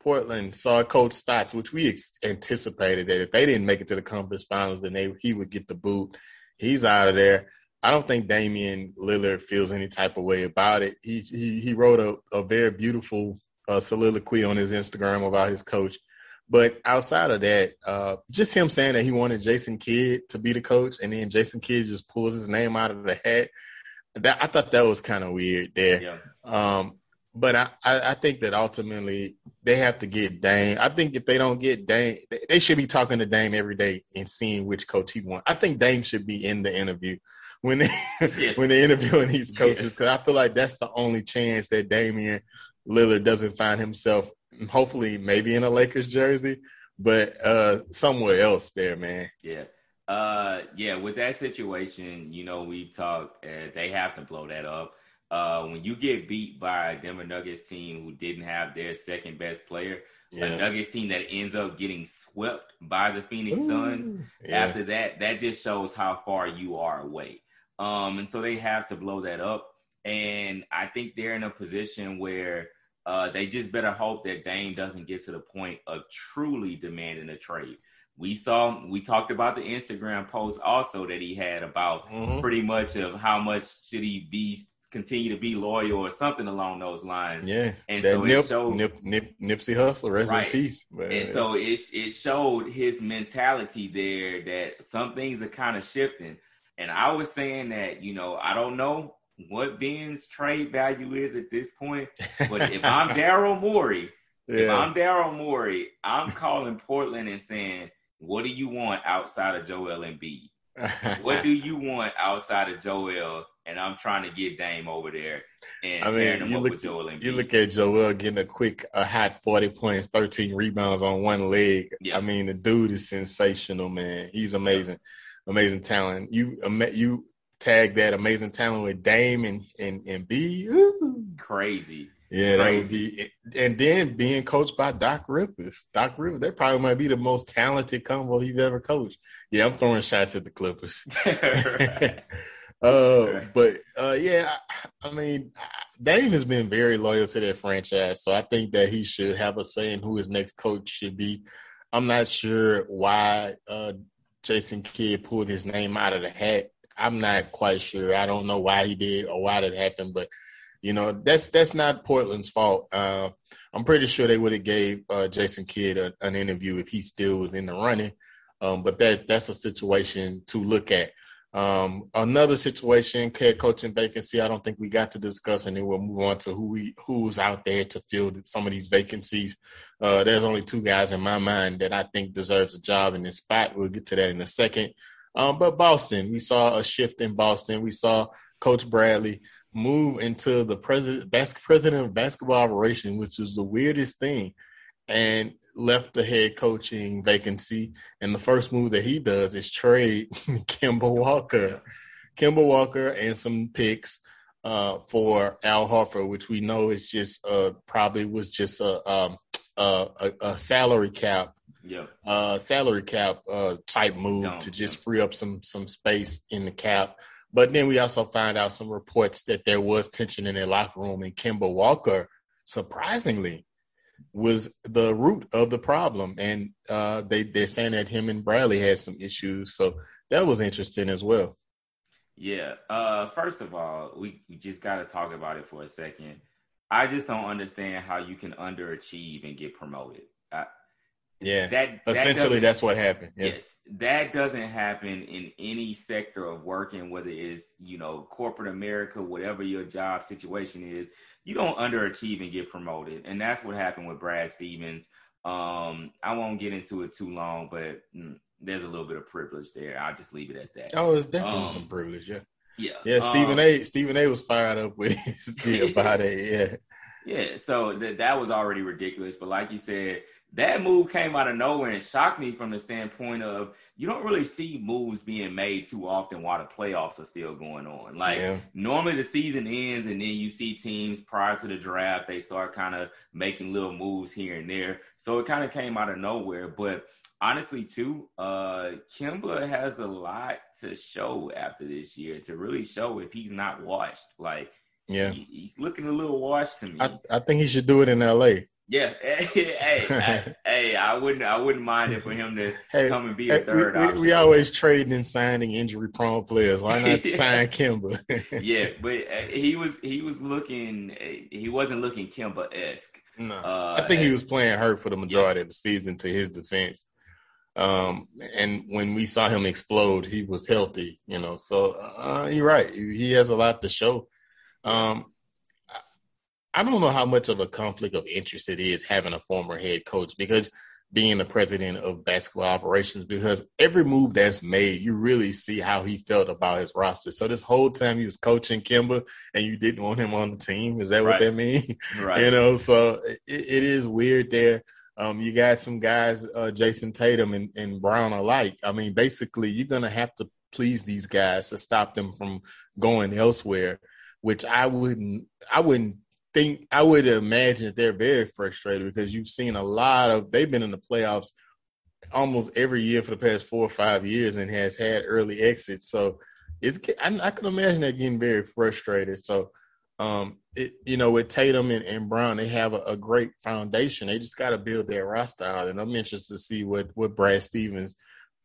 Portland saw Coach Stotts, which we ex- anticipated that if they didn't make it to the conference finals, then they he would get the boot. He's out of there. I don't think Damian Lillard feels any type of way about it. He he he wrote a, a very beautiful uh, soliloquy on his Instagram about his coach. But outside of that, uh, just him saying that he wanted Jason Kidd to be the coach, and then Jason Kidd just pulls his name out of the hat. That I thought that was kind of weird there. Yeah. Um, but I, I, I think that ultimately they have to get Dame. I think if they don't get Dame, they should be talking to Dame every day and seeing which coach he wants. I think Dame should be in the interview when they yes. when they're interviewing these coaches because yes. I feel like that's the only chance that Damian Lillard doesn't find himself. Hopefully, maybe in a Lakers jersey, but uh somewhere else there, man. Yeah. Uh, yeah, with that situation, you know, we talked. Uh, they have to blow that up. Uh, when you get beat by a Denver Nuggets team who didn't have their second best player, yeah. a Nuggets team that ends up getting swept by the Phoenix Ooh, Suns. Yeah. After that, that just shows how far you are away. Um, and so they have to blow that up. And I think they're in a position where uh, they just better hope that Dame doesn't get to the point of truly demanding a trade. We saw, we talked about the Instagram post also that he had about mm-hmm. pretty much of how much should he be continue to be loyal or something along those lines. Yeah, and so nip, it showed nip, nip, Nipsey Hussle, rest right. in peace. But, and so it it showed his mentality there that some things are kind of shifting. And I was saying that you know I don't know what Ben's trade value is at this point, but if I'm Daryl Morey, yeah. if I'm Daryl Morey, I'm calling Portland and saying, "What do you want outside of Joel Embiid? what do you want outside of Joel?" and I'm trying to get Dame over there. And I mean, you look, you look at Joel getting a quick, a hot 40 points, 13 rebounds on one leg. Yeah. I mean, the dude is sensational, man. He's amazing, yeah. amazing talent. You, you tag that amazing talent with Dame and and and B. Crazy. Yeah, that and then being coached by Doc Rivers. Doc Rivers, that probably might be the most talented combo he's ever coached. Yeah, I'm throwing shots at the Clippers. Uh, but uh, yeah, I, I, mean, Dame has been very loyal to that franchise, so I think that he should have a say in who his next coach should be. I'm not sure why uh, Jason Kidd pulled his name out of the hat. I'm not quite sure. I don't know why he did or why that happened, but you know that's that's not Portland's fault. Uh, I'm pretty sure they would have gave uh, Jason Kidd a, an interview if he still was in the running. Um, but that that's a situation to look at. Um, another situation, head coaching vacancy. I don't think we got to discuss, and then we'll move on to who we who's out there to fill some of these vacancies. Uh, there's only two guys in my mind that I think deserves a job in this spot. We'll get to that in a second. Um, but Boston, we saw a shift in Boston. We saw Coach Bradley move into the president, president of basketball operation, which was the weirdest thing. And left the head coaching vacancy, and the first move that he does is trade Kemba Walker, Kemba Walker, and some picks uh, for Al Horford, which we know is just uh, probably was just a, um, a, a salary cap, yeah, uh, salary cap uh, type move to just free up some some space in the cap. But then we also find out some reports that there was tension in their locker room, and Kemba Walker, surprisingly, was the root of the problem. And uh, they they're saying that him and Bradley had some issues, so that was interesting as well. Yeah. Uh, first of all, we, we just got to talk about it for a second. I just don't understand how you can underachieve and get promoted. I, yeah, that, that essentially that's what happened. Yeah. Yes, that doesn't happen in any sector of working, whether it's you know corporate America, whatever your job situation is you don't underachieve and get promoted. And that's what happened with Brad Stevens. Um, I won't get into it too long, but mm, there's a little bit of privilege there. I'll just leave it at that. Oh, it's definitely um, some privilege, yeah. Yeah. Yeah, Stephen um, A. Stephen A. was fired up with his about it. Yeah. Yeah. So th- that was already ridiculous. But like you said, that move came out of nowhere and shocked me from the standpoint of you don't really see moves being made too often while the playoffs are still going on. Like yeah. normally the season ends and then you see teams prior to the draft, they start kind of making little moves here and there. So it kind of came out of nowhere. But honestly, too, uh Kemba has a lot to show after this year to really show if he's not washed. Like yeah, he, he's looking a little washed to me. I, I think he should do it in LA. Yeah, hey, hey, hey, I wouldn't, I wouldn't mind it for him to hey, come and be a third we, option. We, always trading and signing injury prone players. Why not sign Kemba? yeah, but uh, he was, he was looking, he wasn't looking Kemba esque. No, uh, I think he was playing hurt for the majority yeah. of the season. To his defense, um, and when we saw him explode, he was healthy. You know, so uh, you're right. He has a lot to show. Um, I don't know how much of a conflict of interest it is having a former head coach because being the president of basketball operations because every move that's made, you really see how he felt about his roster. So this whole time he was coaching Kemba and you didn't want him on the team. Is that right. what that means? Right. you know, so it, it is weird there. Um, you got some guys, uh, Jayson Tatum and, and Brown alike. I mean, basically, you're going to have to please these guys to stop them from going elsewhere, which I wouldn't, I wouldn't think I would imagine that they're very frustrated because you've seen a lot of they've been in the playoffs almost every year for the past four or five years and has had early exits. So it's I, I can imagine they're getting very frustrated. So um, it, you know, with Tatum and, and Brown, they have a, a great foundation. They just got to build their roster out, and I'm interested to see what what Brad Stevens,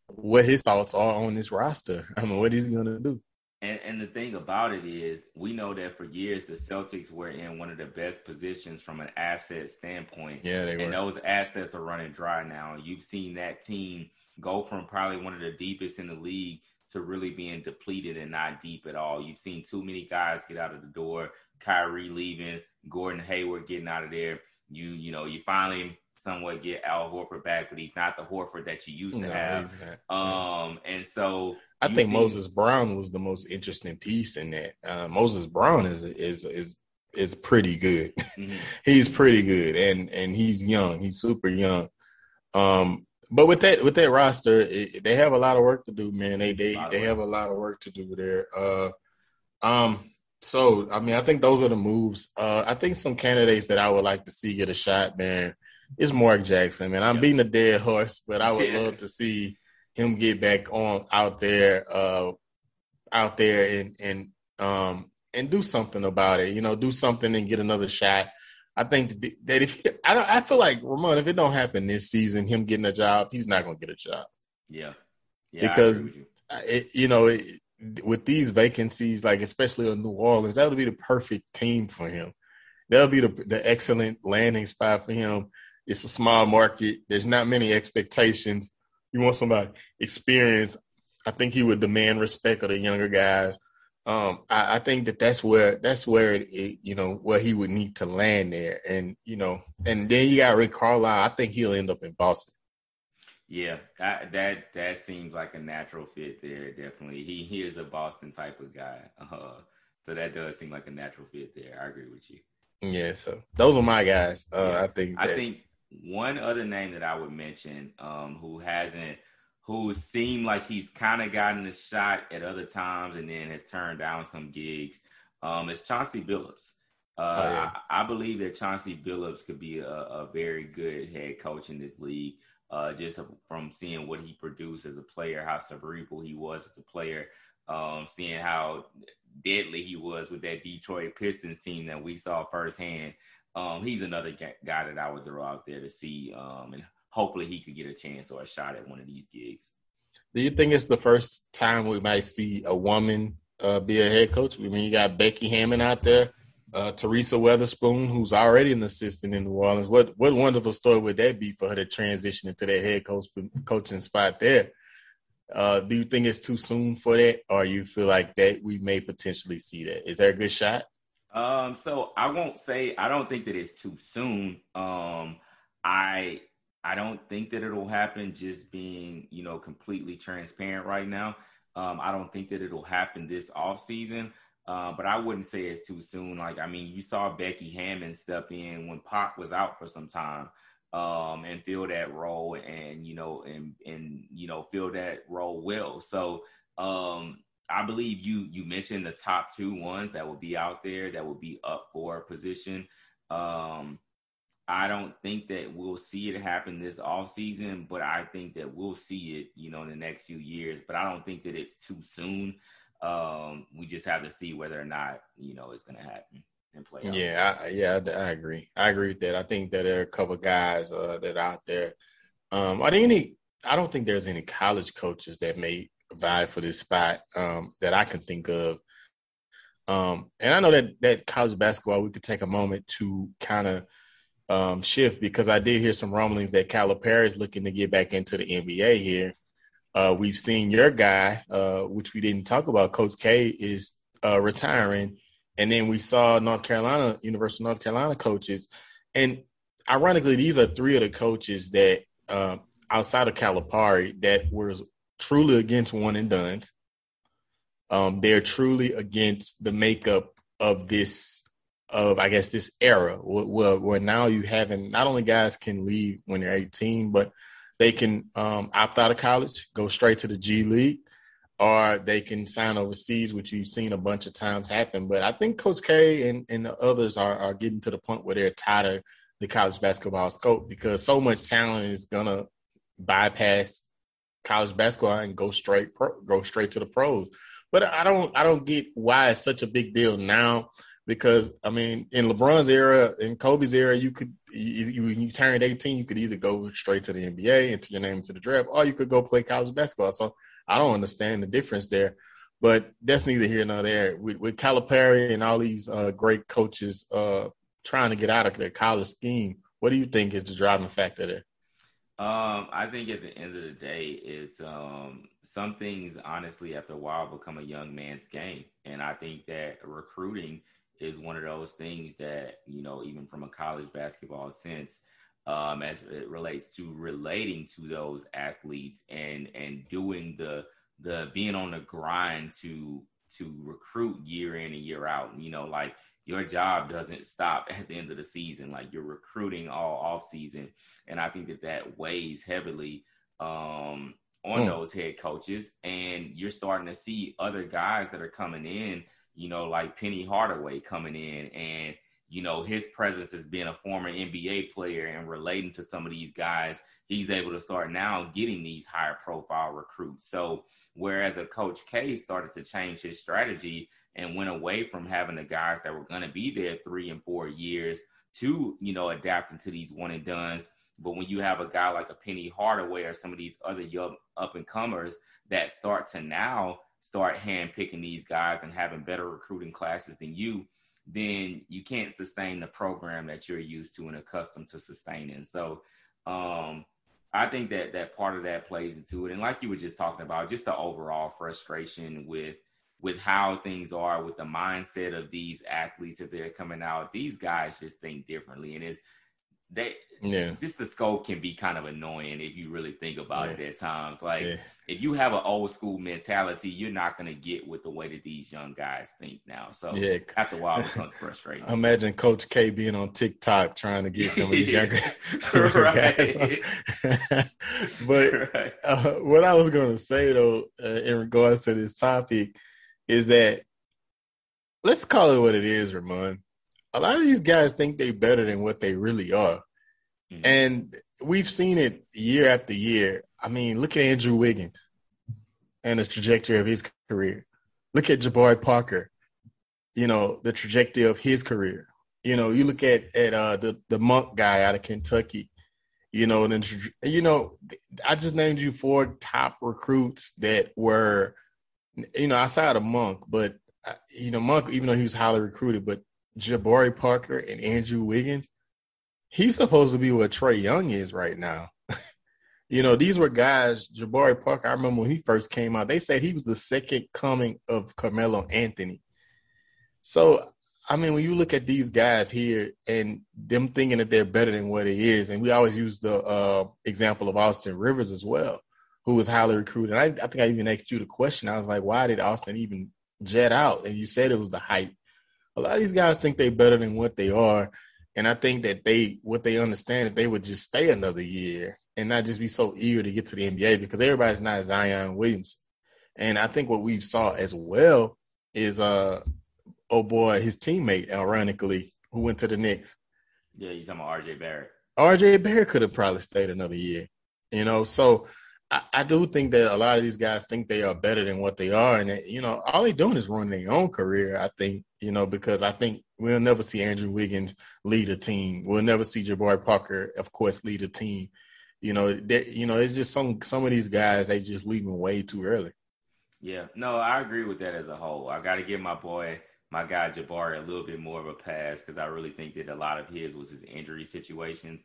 what his thoughts are on this roster. I mean, what he's going to do. And, and the thing about it is, we know that for years the Celtics were in one of the best positions from an asset standpoint. Yeah, they and were. those assets are running dry now. You've seen that team go from probably one of the deepest in the league to really being depleted and not deep at all. You've seen too many guys get out of the door. Kyrie leaving, Gordon Hayward getting out of there. You you know you finally somewhat get Al Horford back, but he's not the Horford that you used to no, have. Um, and so I think see, Moses Brown was the most interesting piece in that. Uh, Moses Brown is is is is pretty good. Mm-hmm. he's pretty good, and and he's young. He's super young. Um, but with that with that roster, it, they have a lot of work to do, man. They they they have a lot of work to do there. Uh, um, so I mean, I think those are the moves. Uh, I think some candidates that I would like to see get a shot, man, is Mark Jackson. Man, I'm beating a dead horse, but I would yeah. love to see him get back on out there, uh, out there and and um and do something about it. You know, do something and get another shot. I think that if I I feel like Ramon, if it don't happen this season, him getting a job, he's not going to get a job. Yeah, yeah because you. It, you know. It, with these vacancies, like especially in New Orleans, that would be the perfect team for him. That would be the the excellent landing spot for him. It's a small market. There's not many expectations. You want somebody experienced. I think he would demand respect of the younger guys. Um, I, I, think that that's where that's where it, it, you know where he would need to land there, and you know, and then you got Rick Carlisle. I think he'll end up in Boston. Yeah, that that that seems like a natural fit there. Definitely, he he is a Boston type of guy. Uh, so that does seem like a natural fit there. I agree with you. Yeah, so those are my guys. Uh, yeah. I think. That... I think one other name that I would mention, um, who hasn't, who seemed like he's kind of gotten a shot at other times and then has turned down some gigs, um, is Chauncey Billups. Uh, oh, yeah. I, I, believe that Chauncey Billups could be a, a very good head coach in this league uh, just from seeing what he produced as a player, how cerebral he was as a player, um, seeing how deadly he was with that Detroit Pistons team that we saw firsthand. Um, he's another guy that I would throw out there to see, um, and hopefully he could get a chance or a shot at one of these gigs. Do you think it's the first time we might see a woman uh, be a head coach? I mean, you got Becky Hammon out there uh, Teresa Weatherspoon, who's already an assistant in New Orleans. What what wonderful story would that be for her to transition into that head coach coaching spot there? Uh, do you think it's too soon for that, or you feel like that we may potentially see that? Is there a good shot? Um, so I won't say I don't think that it's too soon. Um, I I don't think that it'll happen. Just being you know completely transparent right now. Um, I don't think that it'll happen this off season. Uh, but I wouldn't say it's too soon. Like, I mean, you saw Becky Hammon step in when Pop was out for some time um, and fill that role and, you know, and, and, you know, fill that role well. So um, I believe you, you mentioned the top two ones that will be out there that will be up for a position. Um, I don't think that we'll see it happen this off season, but I think that we'll see it, you know, in the next few years. But I don't think that it's too soon. Um, we just have to see whether or not you know it's going to happen and play. Yeah, I, yeah, I, I, agree. I agree with that. I think that there are a couple guys uh, that are out there. Um, are there any? I don't think there's any college coaches that may vie for this spot um, that I can think of. Um, and I know that that college basketball, we could take a moment to kind of um, shift because I did hear some rumblings that Calipari is looking to get back into the NBA here. Uh, we've seen your guy, uh, which we didn't talk about, Coach K, is uh, retiring and then we saw North Carolina, University of North Carolina coaches, and ironically, these are three of the coaches that uh, outside of Calipari that was truly against one and done. Um, they're truly against the makeup of this of I guess this era where, where now you having not only guys can leave when they're 18, but they can um, opt out of college, go straight to the G League, or they can sign overseas, which you've seen a bunch of times happen. But I think Coach K and, and the others are, are getting to the point where they're tired of the college basketball scope because so much talent is gonna bypass college basketball and go straight pro, go straight to the pros. But I don't I don't get why it's such a big deal now because I mean in LeBron's era in Kobe's era you could you, you, you turned 18 you could either go straight to the NBA enter your name to the draft or you could go play college basketball. So I don't understand the difference there. But that's neither here nor there. With, with Calipari and all these uh, great coaches uh, trying to get out of their college scheme, what do you think is the driving factor there? Um, I think at the end of the day, it's um, some things honestly after a while become a young man's game, and I think that recruiting is one of those things that you know, even from a college basketball sense, um, as it relates to relating to those athletes and and doing the the being on the grind to to recruit year in and year out. You know, like your job doesn't stop at the end of the season. Like you're recruiting all off season, and I think that that weighs heavily um, on mm. those head coaches. And you're starting to see other guys that are coming in. You know, like Penny Hardaway coming in and you know, his presence as being a former NBA player and relating to some of these guys, he's able to start now getting these higher profile recruits. So, whereas a coach K started to change his strategy and went away from having the guys that were going to be there three and four years to, you know, adapting to these one and duns. But when you have a guy like a Penny Hardaway or some of these other young up and comers that start to now start hand picking these guys and having better recruiting classes than you, then you can't sustain the program that you're used to and accustomed to sustaining. So um, I think that that part of that plays into it. And like you were just talking about, just the overall frustration with with how things are, with the mindset of these athletes if they're coming out. These guys just think differently, and it's they yeah just the scope can be kind of annoying if you really think about yeah. it at times like yeah. if you have an old school mentality you're not going to get with the way that these young guys think now so yeah after a while it becomes frustrating imagine coach k being on tiktok trying to get some of these younger, guys but right. uh, what i was going to say though uh, in regards to this topic is that let's call it what it is ramon a lot of these guys think they better than what they really are. Mm-hmm. And we've seen it year after year. I mean, look at Andrew Wiggins and the trajectory of his career. Look at Jabari Parker, you know, the trajectory of his career. You know, you look at at uh, the the Monk guy out of Kentucky. You know, and then you know, I just named you four top recruits that were, you know, outside of Monk, but uh, you know, Monk, even though he was highly recruited, but Jabari Parker and Andrew Wiggins, he's supposed to be what Trae Young is right now. you know, these were guys, Jabari Parker, I remember when he first came out, they said he was the second coming of Carmelo Anthony. So, I mean, when you look at these guys here and them thinking that they're better than what it is, and we always use the uh, example of Austin Rivers as well, who was highly recruited. I, I think I even asked you the question. I was like, why did Austin even jet out? And you said it was the hype a lot of these guys think they're better than what they are. And I think that they, what they understand, that they would just stay another year and not just be so eager to get to the NBA because everybody's not Zion Williams. And I think what we've saw as well is, uh, oh boy, his teammate, ironically, who went to the Knicks. Yeah, you talking about RJ Barrett. RJ Barrett could have probably stayed another year, you know. So I, I, do think that a lot of these guys think they are better than what they are, and that, you know, all they're doing is running their own career. I think, you know, because I think we'll never see Andrew Wiggins lead a team. We'll never see Jabari Parker, of course, lead a team. You know, that you know, it's just some some of these guys they just leaving way too early. Yeah, no, I agree with that as a whole. I got to give my boy, my guy Jabari, a little bit more of a pass because I really think that a lot of his was his injury situations.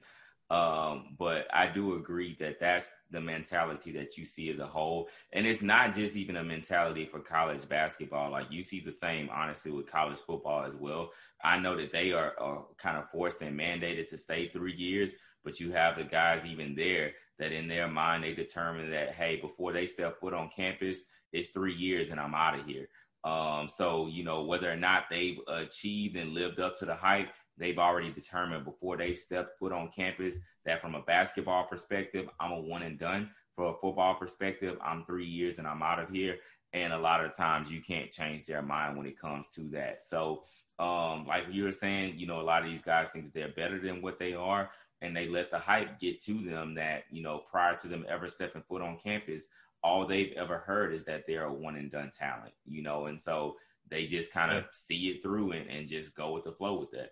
Um, but I do agree that that's the mentality that you see as a whole. And it's not just even a mentality for college basketball. Like you see the same, honestly, with college football as well. I know that they are, are kind of forced and mandated to stay three years, but you have the guys even there that in their mind, they determine that, hey, before they step foot on campus, it's three years and I'm out of here. Um, so, you know, whether or not they've achieved and lived up to the hype, they've already determined before they step foot on campus that from a basketball perspective, I'm a one and done. For a football perspective, I'm three years and I'm out of here. And a lot of times you can't change their mind when it comes to that. So, um, like you were saying, you know, a lot of these guys think that they're better than what they are, and they let the hype get to them that, you know, prior to them ever stepping foot on campus, all they've ever heard is that they're a one and done talent, you know, and so they just kind of see it through and, and just go with the flow with that.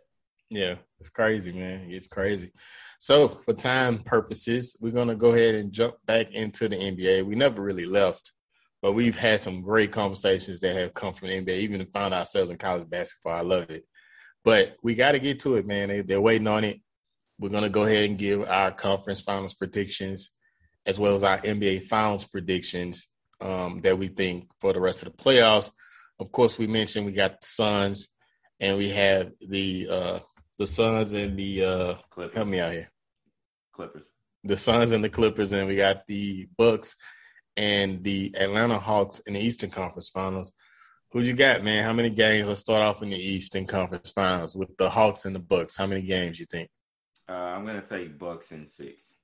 Yeah, it's crazy, man. It's crazy. So, for time purposes, we're going to go ahead and jump back into the NBA. We never really left, but we've had some great conversations that have come from the NBA, even found ourselves in college basketball. I love it. But we got to get to it, man. They, they're waiting on it. We're going to go ahead and give our conference finals predictions as well as our NBA finals predictions um, that we think for the rest of the playoffs. Of course, we mentioned we got the Suns and we have the uh, the Suns and the uh Clippers. help me out here. Clippers. The Suns and the Clippers, and we got the Bucks and the Atlanta Hawks in the Eastern Conference Finals. Who you got, man? How many games? Let's start off in the Eastern Conference Finals with the Hawks and the Bucks. How many games you think? Uh, I'm gonna take Bucks in six.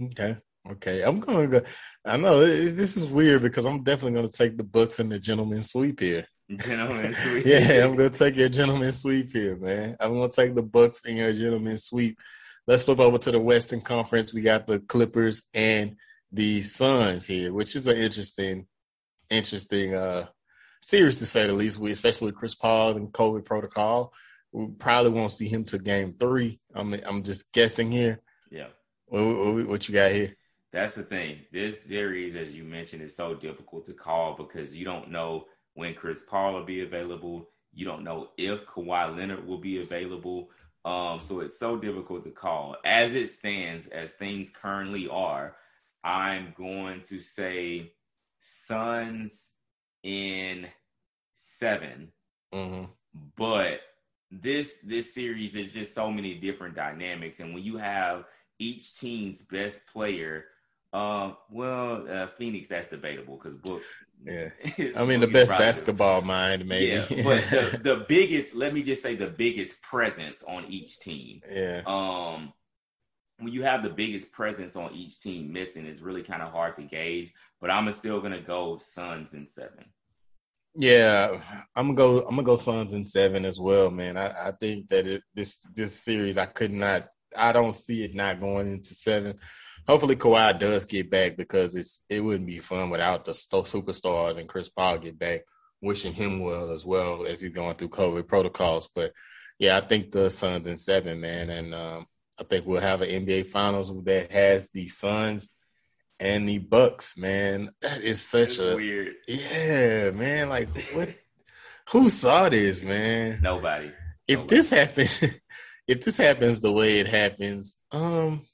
Okay, okay. I'm gonna go. I know this is weird because I'm definitely gonna take the Bucks and the gentleman sweep here. Gentleman sweep. yeah, I'm gonna take your gentleman sweep here, man. I'm gonna take the Bucks and your gentleman sweep. Let's flip over to the Western Conference. We got the Clippers and the Suns here, which is an interesting, interesting uh series to say the least. We especially with Chris Paul and COVID protocol. We probably won't see him to game three. I'm I'm just guessing here. Yeah. What, what, what you got here? That's the thing. This series, as you mentioned, is so difficult to call because you don't know when Chris Paul will be available. You don't know if Kawhi Leonard will be available. Um, so it's so difficult to call. As it stands, as things currently are, I'm going to say Suns in 7 mm-hmm. But this this series is just so many different dynamics, and when you have each team's best player, um, well, uh, Phoenix that's debatable because Book yeah, I mean the best basketball mind, maybe. Yeah, but the, the biggest, let me just say, the biggest presence on each team. Yeah. Um, when you have the biggest presence on each team missing, it's really kind of hard to gauge. But I'm still gonna go Suns in seven. Yeah, I'm gonna go. I'm gonna go Suns in seven as well, man. I, I think that it, this this series, I could not. I don't see it not going into seven hopefully Kawhi does get back because it's it wouldn't be fun without the superstars and Chris Paul get back. Wishing him well as well as he's going through COVID protocols. But yeah, I think the Suns in seven, man, and um, I think we'll have an NBA Finals that has the Suns and the Bucks. Man, that is such a weird. Yeah, man. Like what? who saw this, man? Nobody. If Nobody. this happens, if this happens the way it happens, um,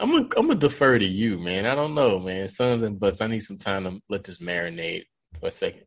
I'm gonna I'm gonna defer to you, man. I don't know, man. Suns and Bucks. I need some time to let this marinate for a second.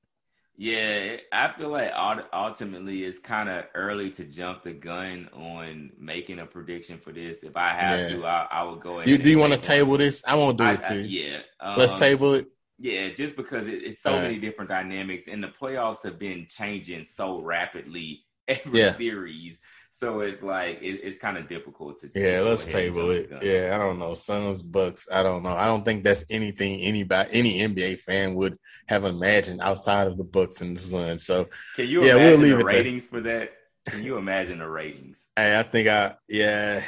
Yeah, I feel like ultimately it's kind of early to jump the gun on making a prediction for this. If I have yeah. to, I, I would go ahead. You, do you want to table this? I won't do I, it too. yeah, um, let's table it. Yeah, just because it, it's so All many right. different dynamics, and the playoffs have been changing so rapidly every yeah. series so it's like it, it's kind of difficult to. Yeah, let's table it. Yeah, I don't know. Suns Bucks. I don't know. I don't think that's anything anybody any NBA fan would have imagined outside of the Bucks and the Suns. So can you yeah, imagine we'll leave the ratings there. for that? Can you imagine the ratings? Hey, I think I yeah.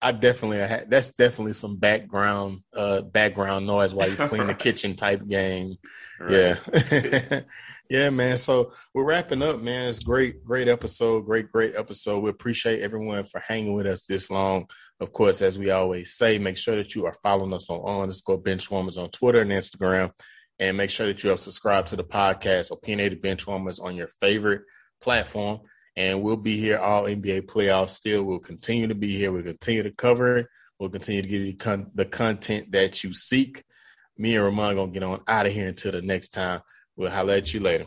I definitely I that's definitely some background uh background noise while you clean the kitchen type game. Right. Yeah. Yeah, man. So we're wrapping up, man. It's great, great episode. Great, great episode. We appreciate everyone for hanging with us this long. Of course, as we always say, make sure that you are following us on underscore benchwarmers on Twitter and Instagram. And make sure that you have subscribed to the podcast, Opinionated Benchwarmers, on your favorite platform. and we'll be here all NBA playoffs. Still, we'll continue to be here. We'll continue to cover it. We'll continue to give you con- the content that you seek. Me and Ramon gonna get on out of here until the next time. We'll holler at you later.